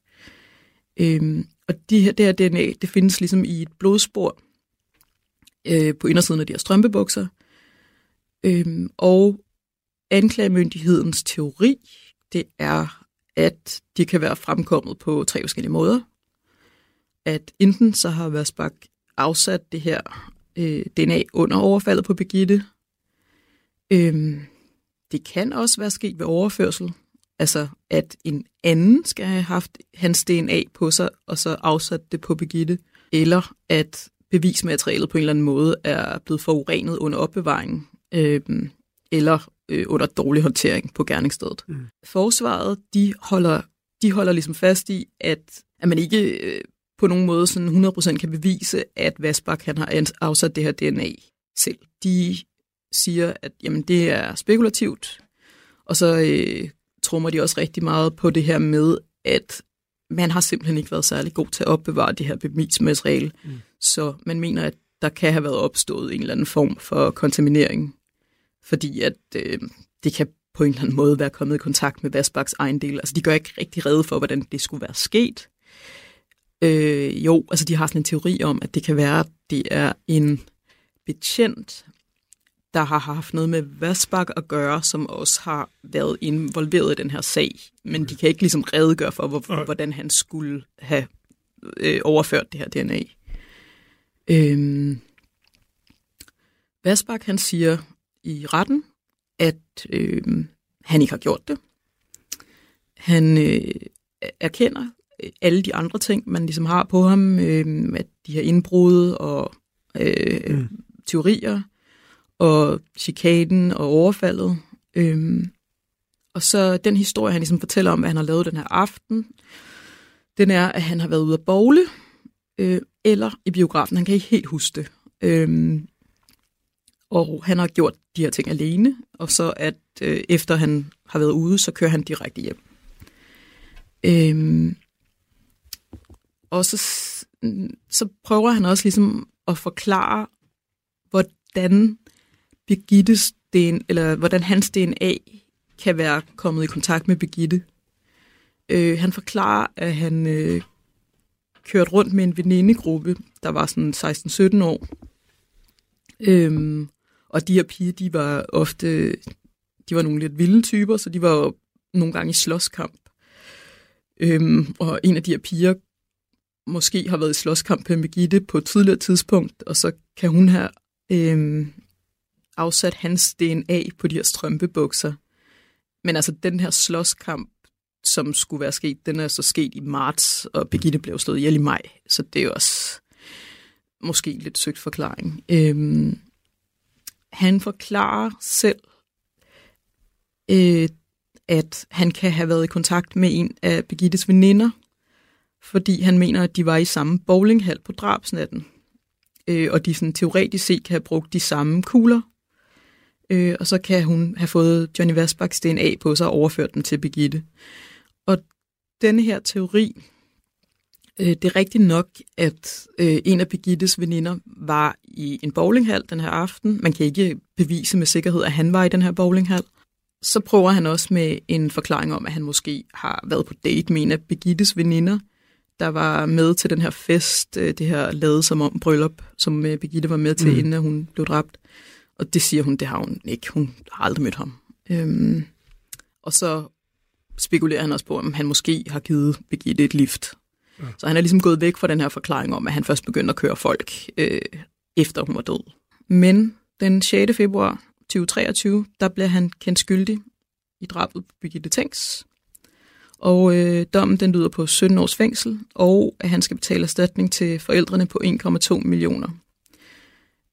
Øhm, og de her, det her DNA, det findes ligesom i et blodspor øh, på indersiden af de her strømpebukser. Øhm, og anklagemyndighedens teori, det er, at de kan være fremkommet på tre forskellige måder. At enten så har Versbach afsat det her øh, DNA under overfaldet på Birgitte. Øhm, det kan også være sket ved overførsel, altså at en anden skal have haft hans DNA på sig, og så afsat det på Birgitte, eller at bevismaterialet på en eller anden måde er blevet forurenet under opbevaringen, øh, eller øh, under dårlig håndtering på gerningsstedet. Mm. Forsvaret, de holder, de holder ligesom fast i, at, at man ikke øh, på nogen måde sådan 100% kan bevise, at Vasbak han har afsat det her DNA selv. De siger, at jamen, det er spekulativt, og så øh, trummer de også rigtig meget på det her med, at man har simpelthen ikke været særlig god til at opbevare det her bevismateriale. Mm. Så man mener, at der kan have været opstået en eller anden form for kontaminering, fordi at øh, det kan på en eller anden måde være kommet i kontakt med Vasbaks egen del. Altså de gør ikke rigtig redde for, hvordan det skulle være sket. Øh, jo, altså de har sådan en teori om, at det kan være, at det er en betjent, der har haft noget med Vasbak at gøre, som også har været involveret i den her sag. Men de kan ikke ligesom redegøre for, hvor, hvordan han skulle have øh, overført det her DNA. Øhm, Vasbak, han siger i retten, at øh, han ikke har gjort det. Han øh, erkender alle de andre ting, man ligesom har på ham, øh, at de her indbrud og øh, mm. teorier, og chikaden og overfaldet. Øhm, og så den historie, han ligesom fortæller om, hvad han har lavet den her aften, den er, at han har været ude at bogle, øh, eller i biografen. Han kan ikke helt huske det. Øhm, og han har gjort de her ting alene, og så at øh, efter han har været ude, så kører han direkte hjem. Øhm, og så, så prøver han også ligesom at forklare, hvordan Birgittes DNA, eller hvordan hans DNA kan være kommet i kontakt med Birgitte. Øh, han forklarer, at han øh, kørte rundt med en venindegruppe, der var sådan 16-17 år. Øhm, og de her piger, de var ofte, de var nogle lidt vilde typer, så de var jo nogle gange i slåskamp. Øhm, og en af de her piger måske har været i slåskamp med Gitte på et tidligere tidspunkt, og så kan hun have øh, afsat hans DNA på de her strømpebukser. Men altså den her slåskamp, som skulle være sket, den er så sket i marts, og Birgitte blev slået ihjel i maj, så det er jo også måske en lidt søgt forklaring. Øhm, han forklarer selv, øh, at han kan have været i kontakt med en af Birgittes veninder, fordi han mener, at de var i samme bowlinghal på drabsnatten. Øh, og de sådan, teoretisk set kan have brugt de samme kugler. Øh, og så kan hun have fået Johnny Vasbaks DNA på sig og overført den til Birgitte. Og denne her teori, øh, det er rigtigt nok, at øh, en af Birgittes veninder var i en bowlinghal den her aften. Man kan ikke bevise med sikkerhed, at han var i den her bowlinghal. Så prøver han også med en forklaring om, at han måske har været på date med en af Birgittes veninder, der var med til den her fest, øh, det her lavet som om bryllup, som øh, Birgitte var med til, mm. inden hun blev dræbt. Og det siger hun, det har hun ikke. Hun har aldrig mødt ham. Øhm, og så spekulerer han også på, om han måske har givet Birgitte et lift. Ja. Så han er ligesom gået væk fra den her forklaring om, at han først begyndte at køre folk, øh, efter hun var død. Men den 6. februar 2023, der bliver han kendt skyldig i drabet på Birgitte Tengs. Og øh, dommen den lyder på 17 års fængsel, og at han skal betale erstatning til forældrene på 1,2 millioner.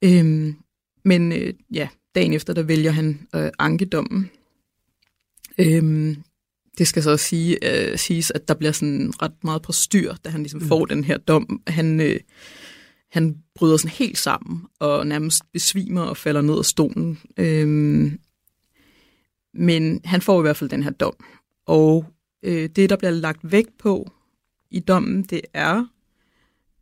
Øhm, men øh, ja, dagen efter, der vælger han øh, ankedommen. Øhm, det skal så også sige, øh, siges, at der bliver sådan ret meget på styr, da han ligesom mm. får den her dom. Han, øh, han bryder sådan helt sammen og nærmest besvimer og falder ned af stolen. Øhm, men han får i hvert fald den her dom. Og øh, det, der bliver lagt vægt på i dommen, det er,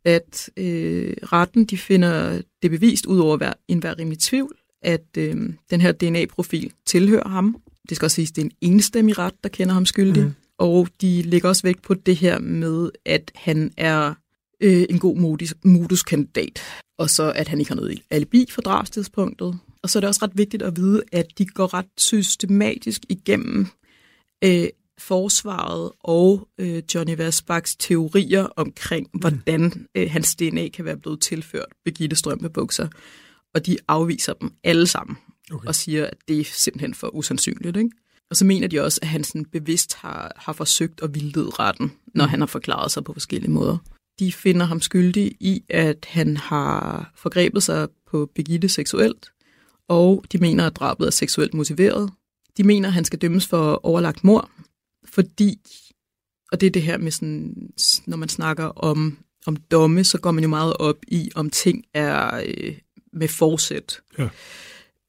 at øh, retten de finder det bevist ud over hver, enhver rimelig tvivl, at øh, den her DNA-profil tilhører ham. Det skal også siges, at det er en enstemmig ret, der kender ham skyldig. Mm. Og de lægger også vægt på det her med, at han er øh, en god modus, moduskandidat, og så at han ikke har noget alibi for drabstidspunktet. Og så er det også ret vigtigt at vide, at de går ret systematisk igennem øh, forsvaret og øh, Johnny Vasbachs teorier omkring, mm. hvordan øh, hans DNA kan være blevet tilført Birgitte Strømpebukser. Og de afviser dem alle sammen okay. og siger, at det er simpelthen for usandsynligt. Ikke? Og så mener de også, at han sådan bevidst har, har forsøgt at vildlede retten, når mm. han har forklaret sig på forskellige måder. De finder ham skyldig i, at han har forgrebet sig på Birgitte seksuelt, og de mener, at drabet er seksuelt motiveret. De mener, at han skal dømmes for overlagt mord, fordi, og det er det her med sådan, når man snakker om, om domme, så går man jo meget op i, om ting er øh, med forsæt. Ja.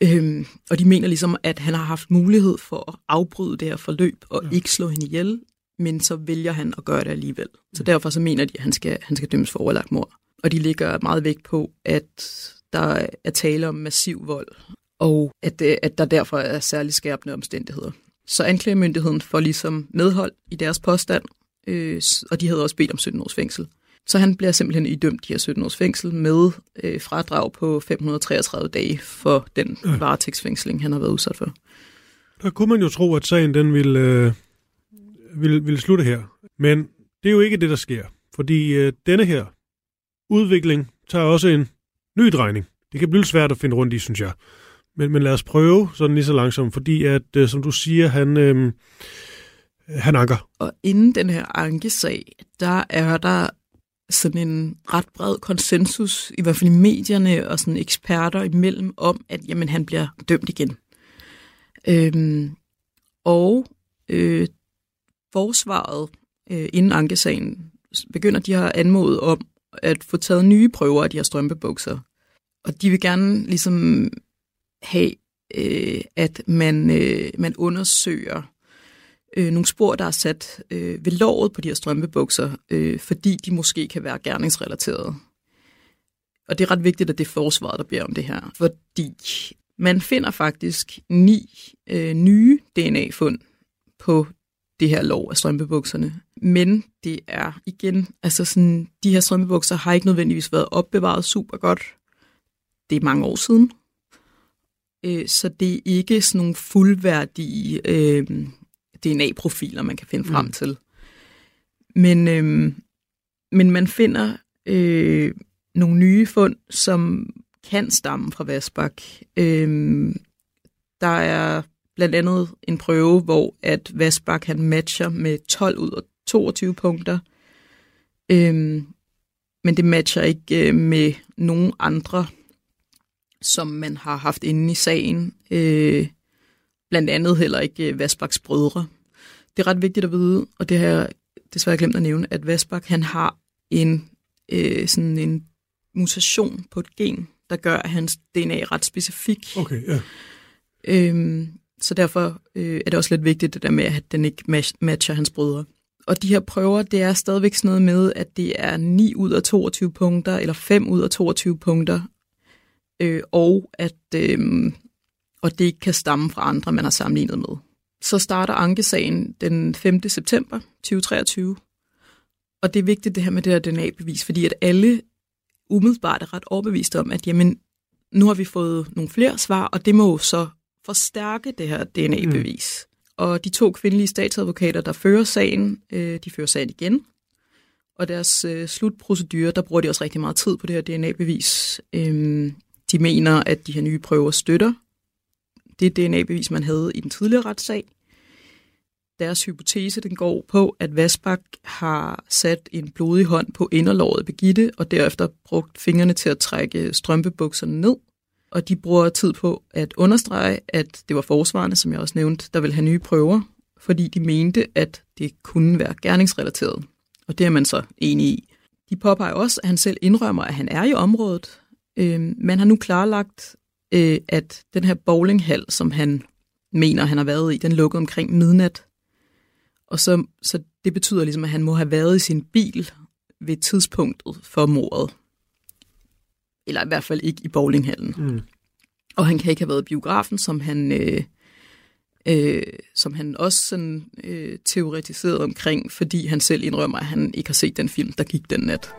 Øhm, og de mener ligesom, at han har haft mulighed for at afbryde det her forløb og ja. ikke slå hende ihjel, men så vælger han at gøre det alligevel. Så derfor så mener de, at han skal, han skal dømmes for overlagt mord. Og de ligger meget vægt på, at der er tale om massiv vold, og at, øh, at der derfor er særlig skærpende omstændigheder. Så anklagemyndigheden får ligesom medhold i deres påstand, øh, og de havde også bedt om 17 års fængsel. Så han bliver simpelthen idømt de her 17 års fængsel med øh, fradrag på 533 dage for den ja. varetægtsfængsling, han har været udsat for. Der kunne man jo tro, at sagen den ville, øh, ville, ville slutte her. Men det er jo ikke det, der sker. Fordi øh, denne her udvikling tager også en ny drejning. Det kan blive svært at finde rundt i, synes jeg. Men, men lad os prøve sådan lige så langsomt, fordi at, øh, som du siger, han, øh, han anker. Og inden den her ankesag, der er der sådan en ret bred konsensus, i hvert fald i medierne og sådan eksperter imellem, om, at jamen, han bliver dømt igen. Øhm, og øh, forsvaret øh, inden ankesagen begynder de har anmodet om at få taget nye prøver af de her strømpebukser. Og de vil gerne ligesom have, øh, at man, øh, man undersøger øh, nogle spor, der er sat øh, ved låret på de her strømpebukser, øh, fordi de måske kan være gerningsrelaterede. Og det er ret vigtigt, at det er forsvaret, der beder om det her, fordi man finder faktisk ni øh, nye DNA-fund på det her lov af strømpebukserne. men det er igen, altså sådan, de her strømpebukser har ikke nødvendigvis været opbevaret super godt. Det er mange år siden. Øh, så det er ikke sådan nogle fuldværdige øh, DNA-profiler, man kan finde frem mm. til. Men, øh, men man finder øh, nogle nye fund, som kan stamme fra Vasbak. Øh, der er blandt andet en prøve, hvor at Vasbak han matcher med 12 ud af 22 punkter. Øhm, men det matcher ikke øh, med nogen andre, som man har haft inde i sagen. Øh, blandt andet heller ikke øh, Vasbaks brødre. Det er ret vigtigt at vide, og det har jeg desværre glemt at nævne, at Vasbak han har en, øh, sådan en mutation på et gen, der gør, at hans DNA er ret specifik. Okay, ja. Øhm, så derfor øh, er det også lidt vigtigt det der med, at den ikke matcher hans brødre. Og de her prøver, det er stadigvæk sådan noget med, at det er 9 ud af 22 punkter, eller 5 ud af 22 punkter, øh, og at øh, og det ikke kan stamme fra andre, man har sammenlignet med. Så starter ankesagen den 5. september 2023, og det er vigtigt det her med det her DNA-bevis, fordi at alle umiddelbart er ret overbeviste om, at jamen, nu har vi fået nogle flere svar, og det må så forstærke det her DNA-bevis. Mm. Og de to kvindelige statsadvokater, der fører sagen, øh, de fører sagen igen. Og deres øh, slutprocedure, der bruger de også rigtig meget tid på det her DNA-bevis. Øhm, de mener, at de her nye prøver støtter det DNA-bevis, man havde i den tidligere retssag. Deres hypotese den går på, at Vasbak har sat en blodig hånd på inderlåret Begitte, og derefter brugt fingrene til at trække strømpebukserne ned og de bruger tid på at understrege, at det var forsvarende, som jeg også nævnte, der vil have nye prøver, fordi de mente, at det kunne være gerningsrelateret. Og det er man så enig i. De påpeger også, at han selv indrømmer, at han er i området. Øh, man har nu klarlagt, øh, at den her bowlinghal, som han mener, han har været i, den lukkede omkring midnat. Og så, så det betyder ligesom, at han må have været i sin bil ved tidspunktet for mordet eller i hvert fald ikke i bowlinghallen. Mm. Og han kan ikke have været i biografen, som han, øh, øh, som han også sådan, øh, teoretiserede omkring, fordi han selv indrømmer, at han ikke har set den film, der gik den nat.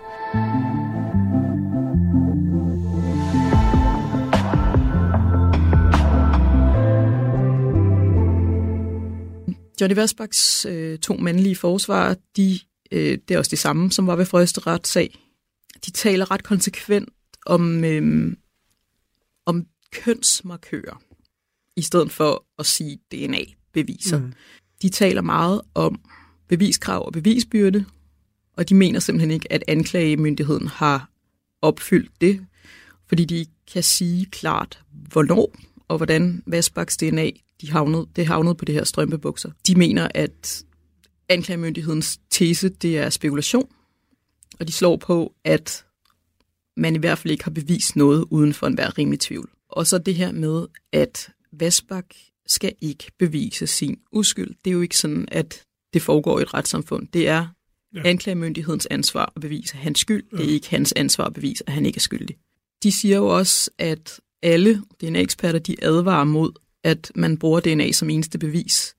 Johnny Vasbaks øh, to mandlige forsvarer, de, øh, det er også det samme, som var ved første retssag. De taler ret konsekvent om, øhm, om kønsmarkører, i stedet for at sige DNA-beviser. Mm. De taler meget om beviskrav og bevisbyrde, og de mener simpelthen ikke, at anklagemyndigheden har opfyldt det, fordi de kan sige klart, hvornår og hvordan Vasbaks DNA de havnede, det havnede på det her strømpebukser. De mener, at anklagemyndighedens tese det er spekulation, og de slår på, at man i hvert fald ikke har bevist noget uden for enhver rimelig tvivl. Og så det her med, at Vasbak skal ikke bevise sin uskyld. Det er jo ikke sådan, at det foregår i et retssamfund. Det er ja. anklagemyndighedens ansvar at bevise hans skyld. Ja. Det er ikke hans ansvar at bevise, at han ikke er skyldig. De siger jo også, at alle DNA-eksperter de advarer mod, at man bruger DNA som eneste bevis.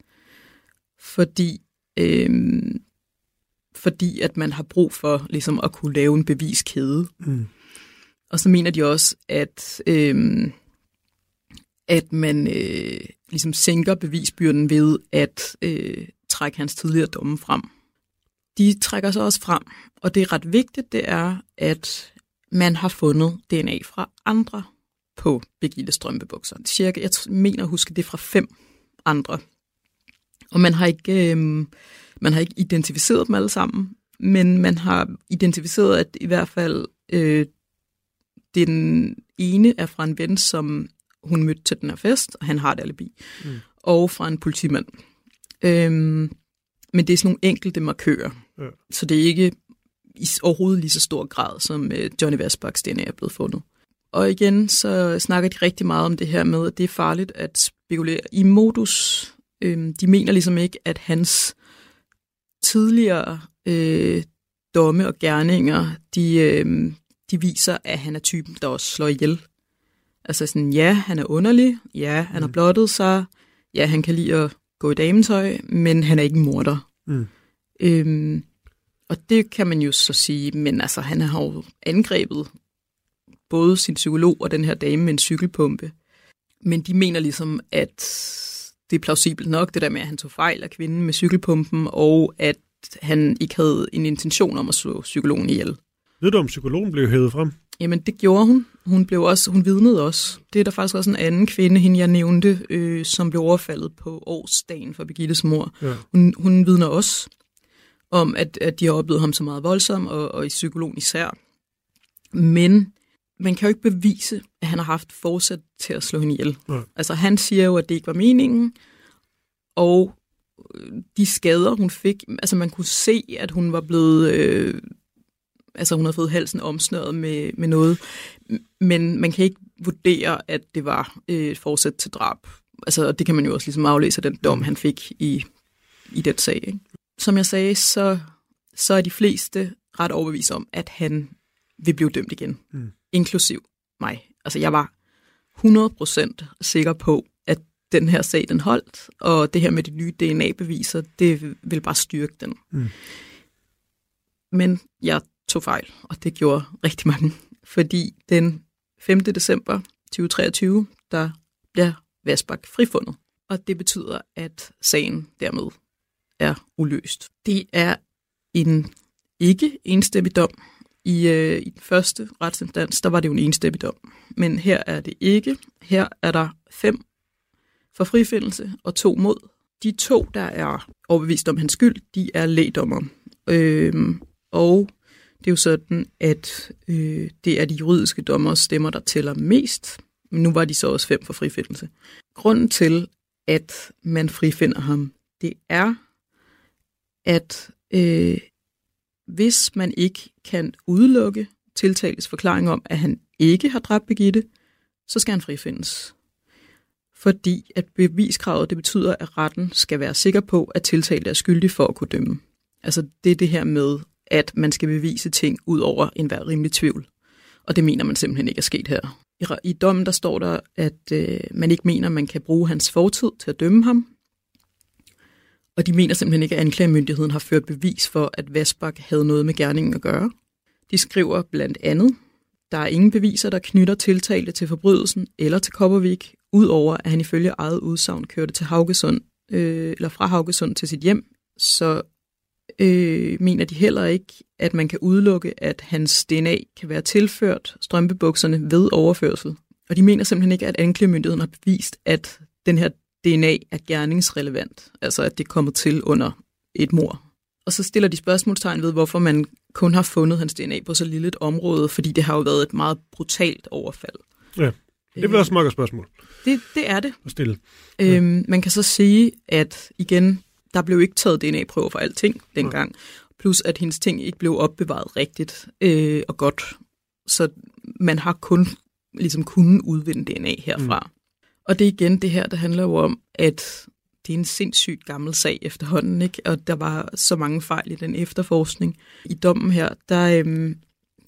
Fordi, øhm, fordi at man har brug for ligesom, at kunne lave en beviskæde. Mm. Og så mener de også, at, øh, at man øh, ligesom sænker bevisbyrden ved at øh, trække hans tidligere domme frem. De trækker sig også frem, og det er ret vigtigt, det er, at man har fundet DNA fra andre på Birgitte strømpebukser. Cirka, jeg mener at huske, det er fra fem andre. Og man har ikke, øh, man har ikke identificeret dem alle sammen, men man har identificeret, at i hvert fald øh, den ene er fra en ven, som hun mødte til den her fest, og han har et alibi, mm. og fra en politimand. Øhm, men det er sådan nogle enkelte markører, ja. så det er ikke i overhovedet lige så stor grad, som øh, Johnny Vasbaks DNA er blevet fundet. Og igen, så snakker de rigtig meget om det her med, at det er farligt at spekulere i modus. Øhm, de mener ligesom ikke, at hans tidligere øh, domme og gerninger, de, øh, de viser, at han er typen, der også slår ihjel. Altså sådan, ja, han er underlig, ja, han mm. har blottet sig, ja, han kan lide at gå i dametøj, men han er ikke en morder. Mm. Øhm, og det kan man jo så sige, men altså, han har jo angrebet både sin psykolog og den her dame med en cykelpumpe. Men de mener ligesom, at det er plausibelt nok, det der med, at han tog fejl af kvinden med cykelpumpen, og at han ikke havde en intention om at slå psykologen ihjel. Ved du, om psykologen blev hævet frem? Jamen, det gjorde hun. Hun, blev også, hun vidnede også. Det er der faktisk også en anden kvinde, hende jeg nævnte, øh, som blev overfaldet på årsdagen for Birgittes mor. Ja. Hun, hun vidner også om, at, at de har oplevet ham så meget voldsom, og, og i psykologen især. Men man kan jo ikke bevise, at han har haft forsæt til at slå hende ihjel. Ja. Altså, han siger jo, at det ikke var meningen, og øh, de skader, hun fik, altså man kunne se, at hun var blevet, øh, altså hun havde fået halsen omsnøret med, med noget, men man kan ikke vurdere, at det var øh, et forsæt til drab. Altså, og det kan man jo også ligesom aflæse af den dom, han fik i, i den sag. Ikke? Som jeg sagde, så, så er de fleste ret overbevist om, at han vil blive dømt igen, Mm. Inklusiv mig. Altså, jeg var 100% sikker på, at den her sag, den holdt, og det her med de nye DNA-beviser, det vil bare styrke den. Mm. Men jeg tog fejl, og det gjorde rigtig mange, fordi den 5. december 2023, der bliver Vasbak frifundet, og det betyder, at sagen dermed er uløst. Det er en ikke enstemmig dom. I, øh, I den første retsinstans, der var det jo en enstemmig dom. Men her er det ikke. Her er der fem for frifindelse og to mod. De to, der er overbevist om hans skyld, de er lægdommer. Øh, og det er jo sådan, at øh, det er de juridiske dommers stemmer, der tæller mest. Men nu var de så også fem for frifindelse. Grunden til, at man frifinder ham, det er, at øh, hvis man ikke kan udelukke tiltales forklaring om, at han ikke har dræbt Birgitte, så skal han frifindes. Fordi at beviskravet, det betyder, at retten skal være sikker på, at tiltalte er skyldig for at kunne dømme. Altså det er det her med, at man skal bevise ting ud over enhver rimelig tvivl. Og det mener man simpelthen ikke er sket her. I, i dommen der står der, at øh, man ikke mener, at man kan bruge hans fortid til at dømme ham. Og de mener simpelthen ikke, at anklagemyndigheden har ført bevis for, at Vasbak havde noget med gerningen at gøre. De skriver blandt andet, der er ingen beviser, der knytter tiltalte til forbrydelsen eller til Koppervik, udover at han ifølge eget udsagn kørte til Haugesund, øh, eller fra Haugesund til sit hjem, så øh, mener de heller ikke, at man kan udelukke, at hans DNA kan være tilført strømpebukserne ved overførsel. Og de mener simpelthen ikke, at anklagemyndigheden har bevist, at den her DNA er gerningsrelevant, altså at det er kommet til under et mor. Og så stiller de spørgsmålstegn ved, hvorfor man kun har fundet hans DNA på så lille et område, fordi det har jo været et meget brutalt overfald. Ja, det bliver også et meget spørgsmål Det, det er det. at stille. Øhm, man kan så sige, at igen, der blev ikke taget DNA-prøver for alting dengang. Plus at hendes ting ikke blev opbevaret rigtigt øh, og godt. Så man har kun ligesom kunnet udvinde DNA herfra. Mm. Og det er igen det her, der handler jo om, at det er en sindssygt gammel sag efterhånden, ikke? og der var så mange fejl i den efterforskning. I dommen her, der, øhm,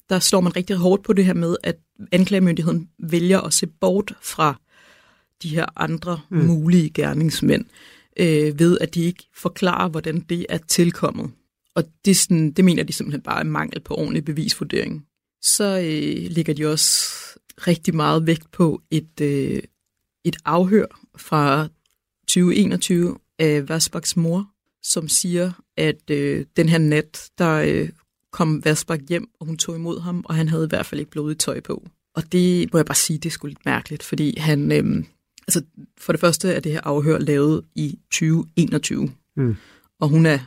der slår man rigtig hårdt på det her med, at anklagemyndigheden vælger at se bort fra de her andre mm. mulige gerningsmænd, øh, ved at de ikke forklarer, hvordan det er tilkommet. Og det, sådan, det mener de simpelthen bare er mangel på ordentlig bevisvurdering. Så øh, ligger de også rigtig meget vægt på et, øh, et afhør fra 2021 af Vasbaks mor, som siger, at øh, den her nat, der øh, kom Vasbak hjem, og hun tog imod ham, og han havde i hvert fald ikke blodigt tøj på. Og det må jeg bare sige, det er sgu lidt mærkeligt, fordi han, øh, altså for det første er det her afhør lavet i 2021, Mm. og hun er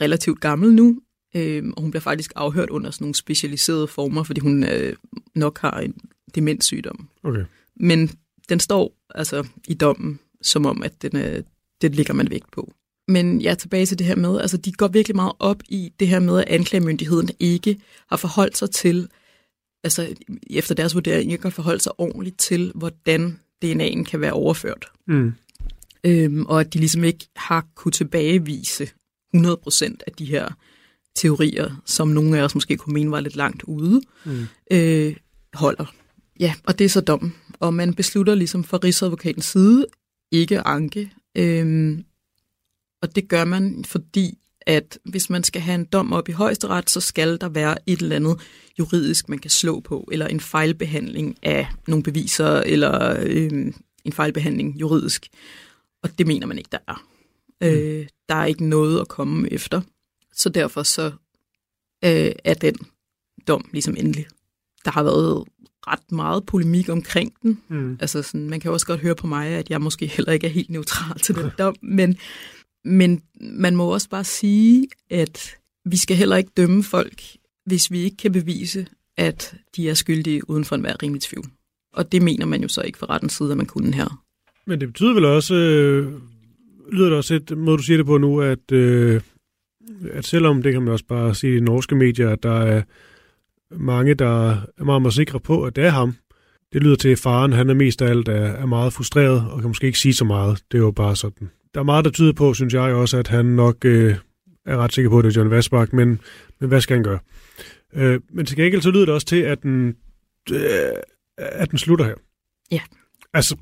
relativt gammel nu, øh, og hun bliver faktisk afhørt under sådan nogle specialiserede former, fordi hun øh, nok har en demenssygdom. Okay. Men den står altså i dommen, som om, at den er, det ligger man vægt på. Men jeg er tilbage til det her med, altså de går virkelig meget op i det her med, at anklagemyndigheden ikke har forholdt sig til, altså efter deres vurdering ikke har forholdt sig ordentligt til, hvordan DNA'en kan være overført. Mm. Øhm, og at de ligesom ikke har kunne tilbagevise 100% af de her teorier, som nogle af os måske kunne mene var lidt langt ude, Mm. øh, holder. Ja, og det er så dommen. Og man beslutter ligesom fra Rigsadvokatens side ikke at anke. Øhm, og det gør man, fordi at hvis man skal have en dom op i højesteret, så skal der være et eller andet juridisk, man kan slå på, eller en fejlbehandling af nogle beviser, eller øh, en fejlbehandling juridisk. Og det mener man ikke, der er. Mm. Øh, der er ikke noget at komme efter. Så derfor så øh, er den dom ligesom endelig. Der har været ret meget polemik omkring den. Mm. Altså sådan, man kan også godt høre på mig, at jeg måske heller ikke er helt neutral til den dom, men, men man må også bare sige, at vi skal heller ikke dømme folk, hvis vi ikke kan bevise, at de er skyldige uden for enhver rimelig tvivl. Og det mener man jo så ikke fra rettens side, at man kunne her. Men det betyder vel også, øh, lyder det også et måde, du siger det på nu, at, øh, at selvom, det kan man også bare sige i norske medier, at der er mange, der er meget, meget sikre på, at det er ham. Det lyder til, at faren han er mest af alt er, er meget frustreret og kan måske ikke sige så meget. Det er jo bare sådan. Der er meget, der tyder på, synes jeg også, at han nok øh, er ret sikker på, at det er John Vassbach, men, men hvad skal han gøre? Øh, men til gengæld så lyder det også til, at den, øh, at den slutter her. Ja. Altså,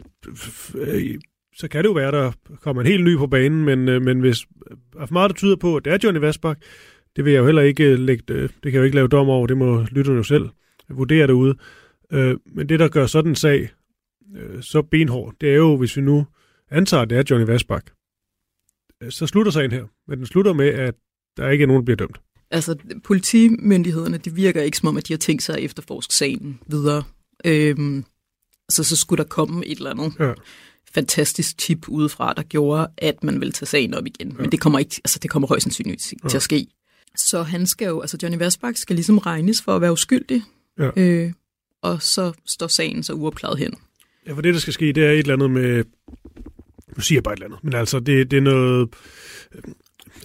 øh, så kan det jo være, der kommer en helt ny på banen, men, øh, men hvis der er for meget, der tyder på, at det er Johnny Vassbach, det vil jeg jo heller ikke øh, lægge, øh, det kan jeg jo ikke lave dom over, det må lytterne jo selv vurdere derude. Øh, men det, der gør sådan en sag så benhård, det er jo, hvis vi nu antager, at det er Johnny Vassbach, så slutter sagen her. Men den slutter med, at der ikke er nogen, der bliver dømt. Altså, politimyndighederne, det virker ikke som om, at de har tænkt sig at efterforske sagen videre. Øhm, så så skulle der komme et eller andet ja. fantastisk tip udefra, der gjorde, at man ville tage sagen op igen. Ja. Men det kommer ikke, altså det kommer højst sandsynligt ja. til at ske. Så han skal jo, altså Johnny Versbach skal ligesom regnes for at være uskyldig, ja. øh, og så står sagen så uopklaret hen. Ja, for det, der skal ske, det er et eller andet med, nu siger jeg bare et eller andet, men altså det, det er noget,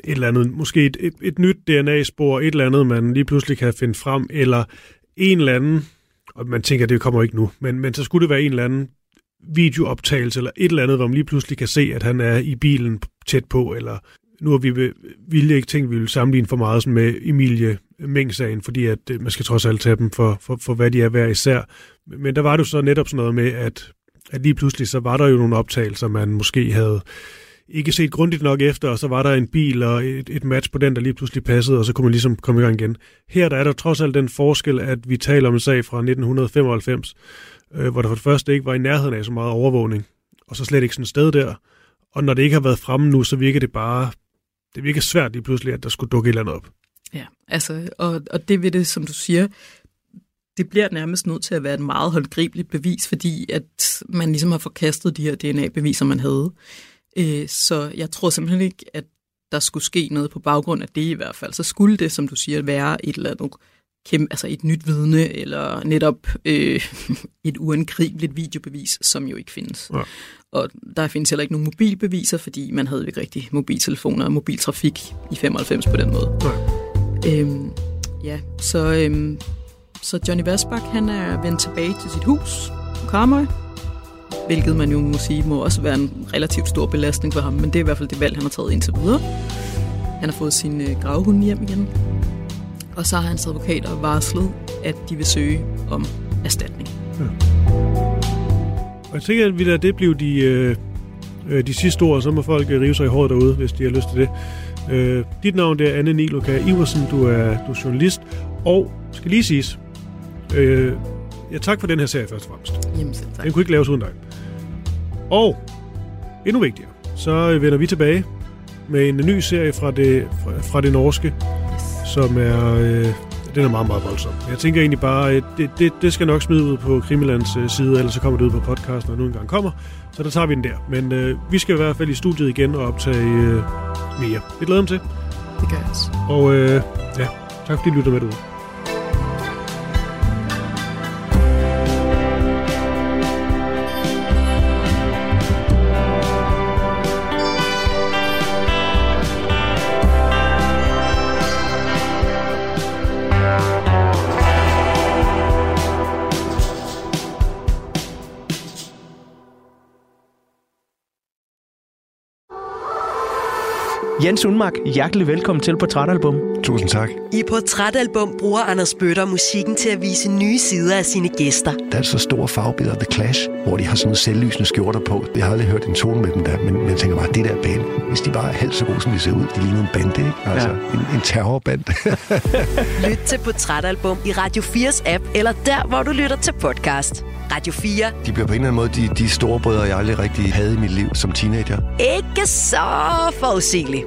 et eller andet, måske et, et, et nyt DNA-spor, et eller andet, man lige pludselig kan finde frem, eller en eller anden, og man tænker, det kommer ikke nu, men, men så skulle det være en eller anden videooptagelse, eller et eller andet, hvor man lige pludselig kan se, at han er i bilen tæt på, eller nu har vi ville ikke tænkt, at vi ville sammenligne for meget sådan med Emilie Meng-sagen, fordi at øh, man skal trods alt tage dem for, for, for, hvad de er hver især. Men der var det jo så netop sådan noget med, at, at lige pludselig så var der jo nogle optagelser, man måske havde ikke set grundigt nok efter, og så var der en bil og et, et match på den, der lige pludselig passede, og så kunne man ligesom komme i gang igen. Her der er der trods alt den forskel, at vi taler om en sag fra 1995, øh, hvor der for det første ikke var i nærheden af så meget overvågning, og så slet ikke sådan et sted der. Og når det ikke har været fremme nu, så virker det bare det virker svært lige pludselig, at der skulle dukke et eller andet op. Ja, altså, og, og det ved det, som du siger, det bliver nærmest nødt til at være et meget håndgribeligt bevis, fordi at man ligesom har forkastet de her DNA-beviser, man havde. Øh, så jeg tror simpelthen ikke, at der skulle ske noget på baggrund af det i hvert fald. Så skulle det, som du siger, være et eller andet kæmpe, altså et nyt vidne, eller netop øh, et uangribeligt videobevis, som jo ikke findes. Ja. Og der findes heller ikke nogen mobilbeviser, fordi man havde ikke rigtig mobiltelefoner og mobiltrafik i 95 på den måde. Ja. Øhm, ja, så, øhm, så Johnny Vasbach, han er vendt tilbage til sit hus på Karmøy, hvilket man jo må sige må også være en relativt stor belastning for ham, men det er i hvert fald det valg, han har taget indtil videre. Han har fået sin øh, gravhund hjem igen, og så har hans advokater varslet, at de vil søge om erstatning. Ja. Og jeg tænker, at vi lader det blive de, øh, øh, de sidste ord, så må folk rive sig i håret derude, hvis de har lyst til det. Øh, dit navn det er Anne Niloka Iversen, du er, du er journalist, og skal lige siges, øh, ja, tak for den her serie først og fremmest. Jamen selv tak. Den kunne ikke laves uden dig. Og endnu vigtigere, så vender vi tilbage med en ny serie fra det, fra, fra det norske, yes. som er øh, den er meget, meget voldsom. Jeg tænker egentlig bare, at det, det, det skal nok smide ud på Krimilands øh, side, ellers så kommer det ud på podcasten, når nu engang kommer. Så der tager vi den der. Men øh, vi skal i hvert fald i studiet igen og optage øh, mere. Det glæder mig til. Det gør jeg også. Og øh, ja, tak fordi du lytter med derude. Jens Unmark, hjertelig velkommen til Portrætalbum. Tusind tak. I Portrætalbum bruger Anders Bøtter musikken til at vise nye sider af sine gæster. Der er så store fagbilleder The Clash, hvor de har sådan nogle selvlysende skjorter på. Jeg har aldrig hørt en tone med dem der, men, men jeg tænker bare, det der band, hvis de bare er halvt så gode, som de ser ud, de ligner en bande, ikke? Altså, ja. en, en terrorband. Lyt til Portrætalbum i Radio 4's app, eller der, hvor du lytter til podcast. Radio 4. De bliver på en eller anden måde de, de store brødre, jeg aldrig rigtig havde i mit liv som teenager. Ikke så forudsigeligt.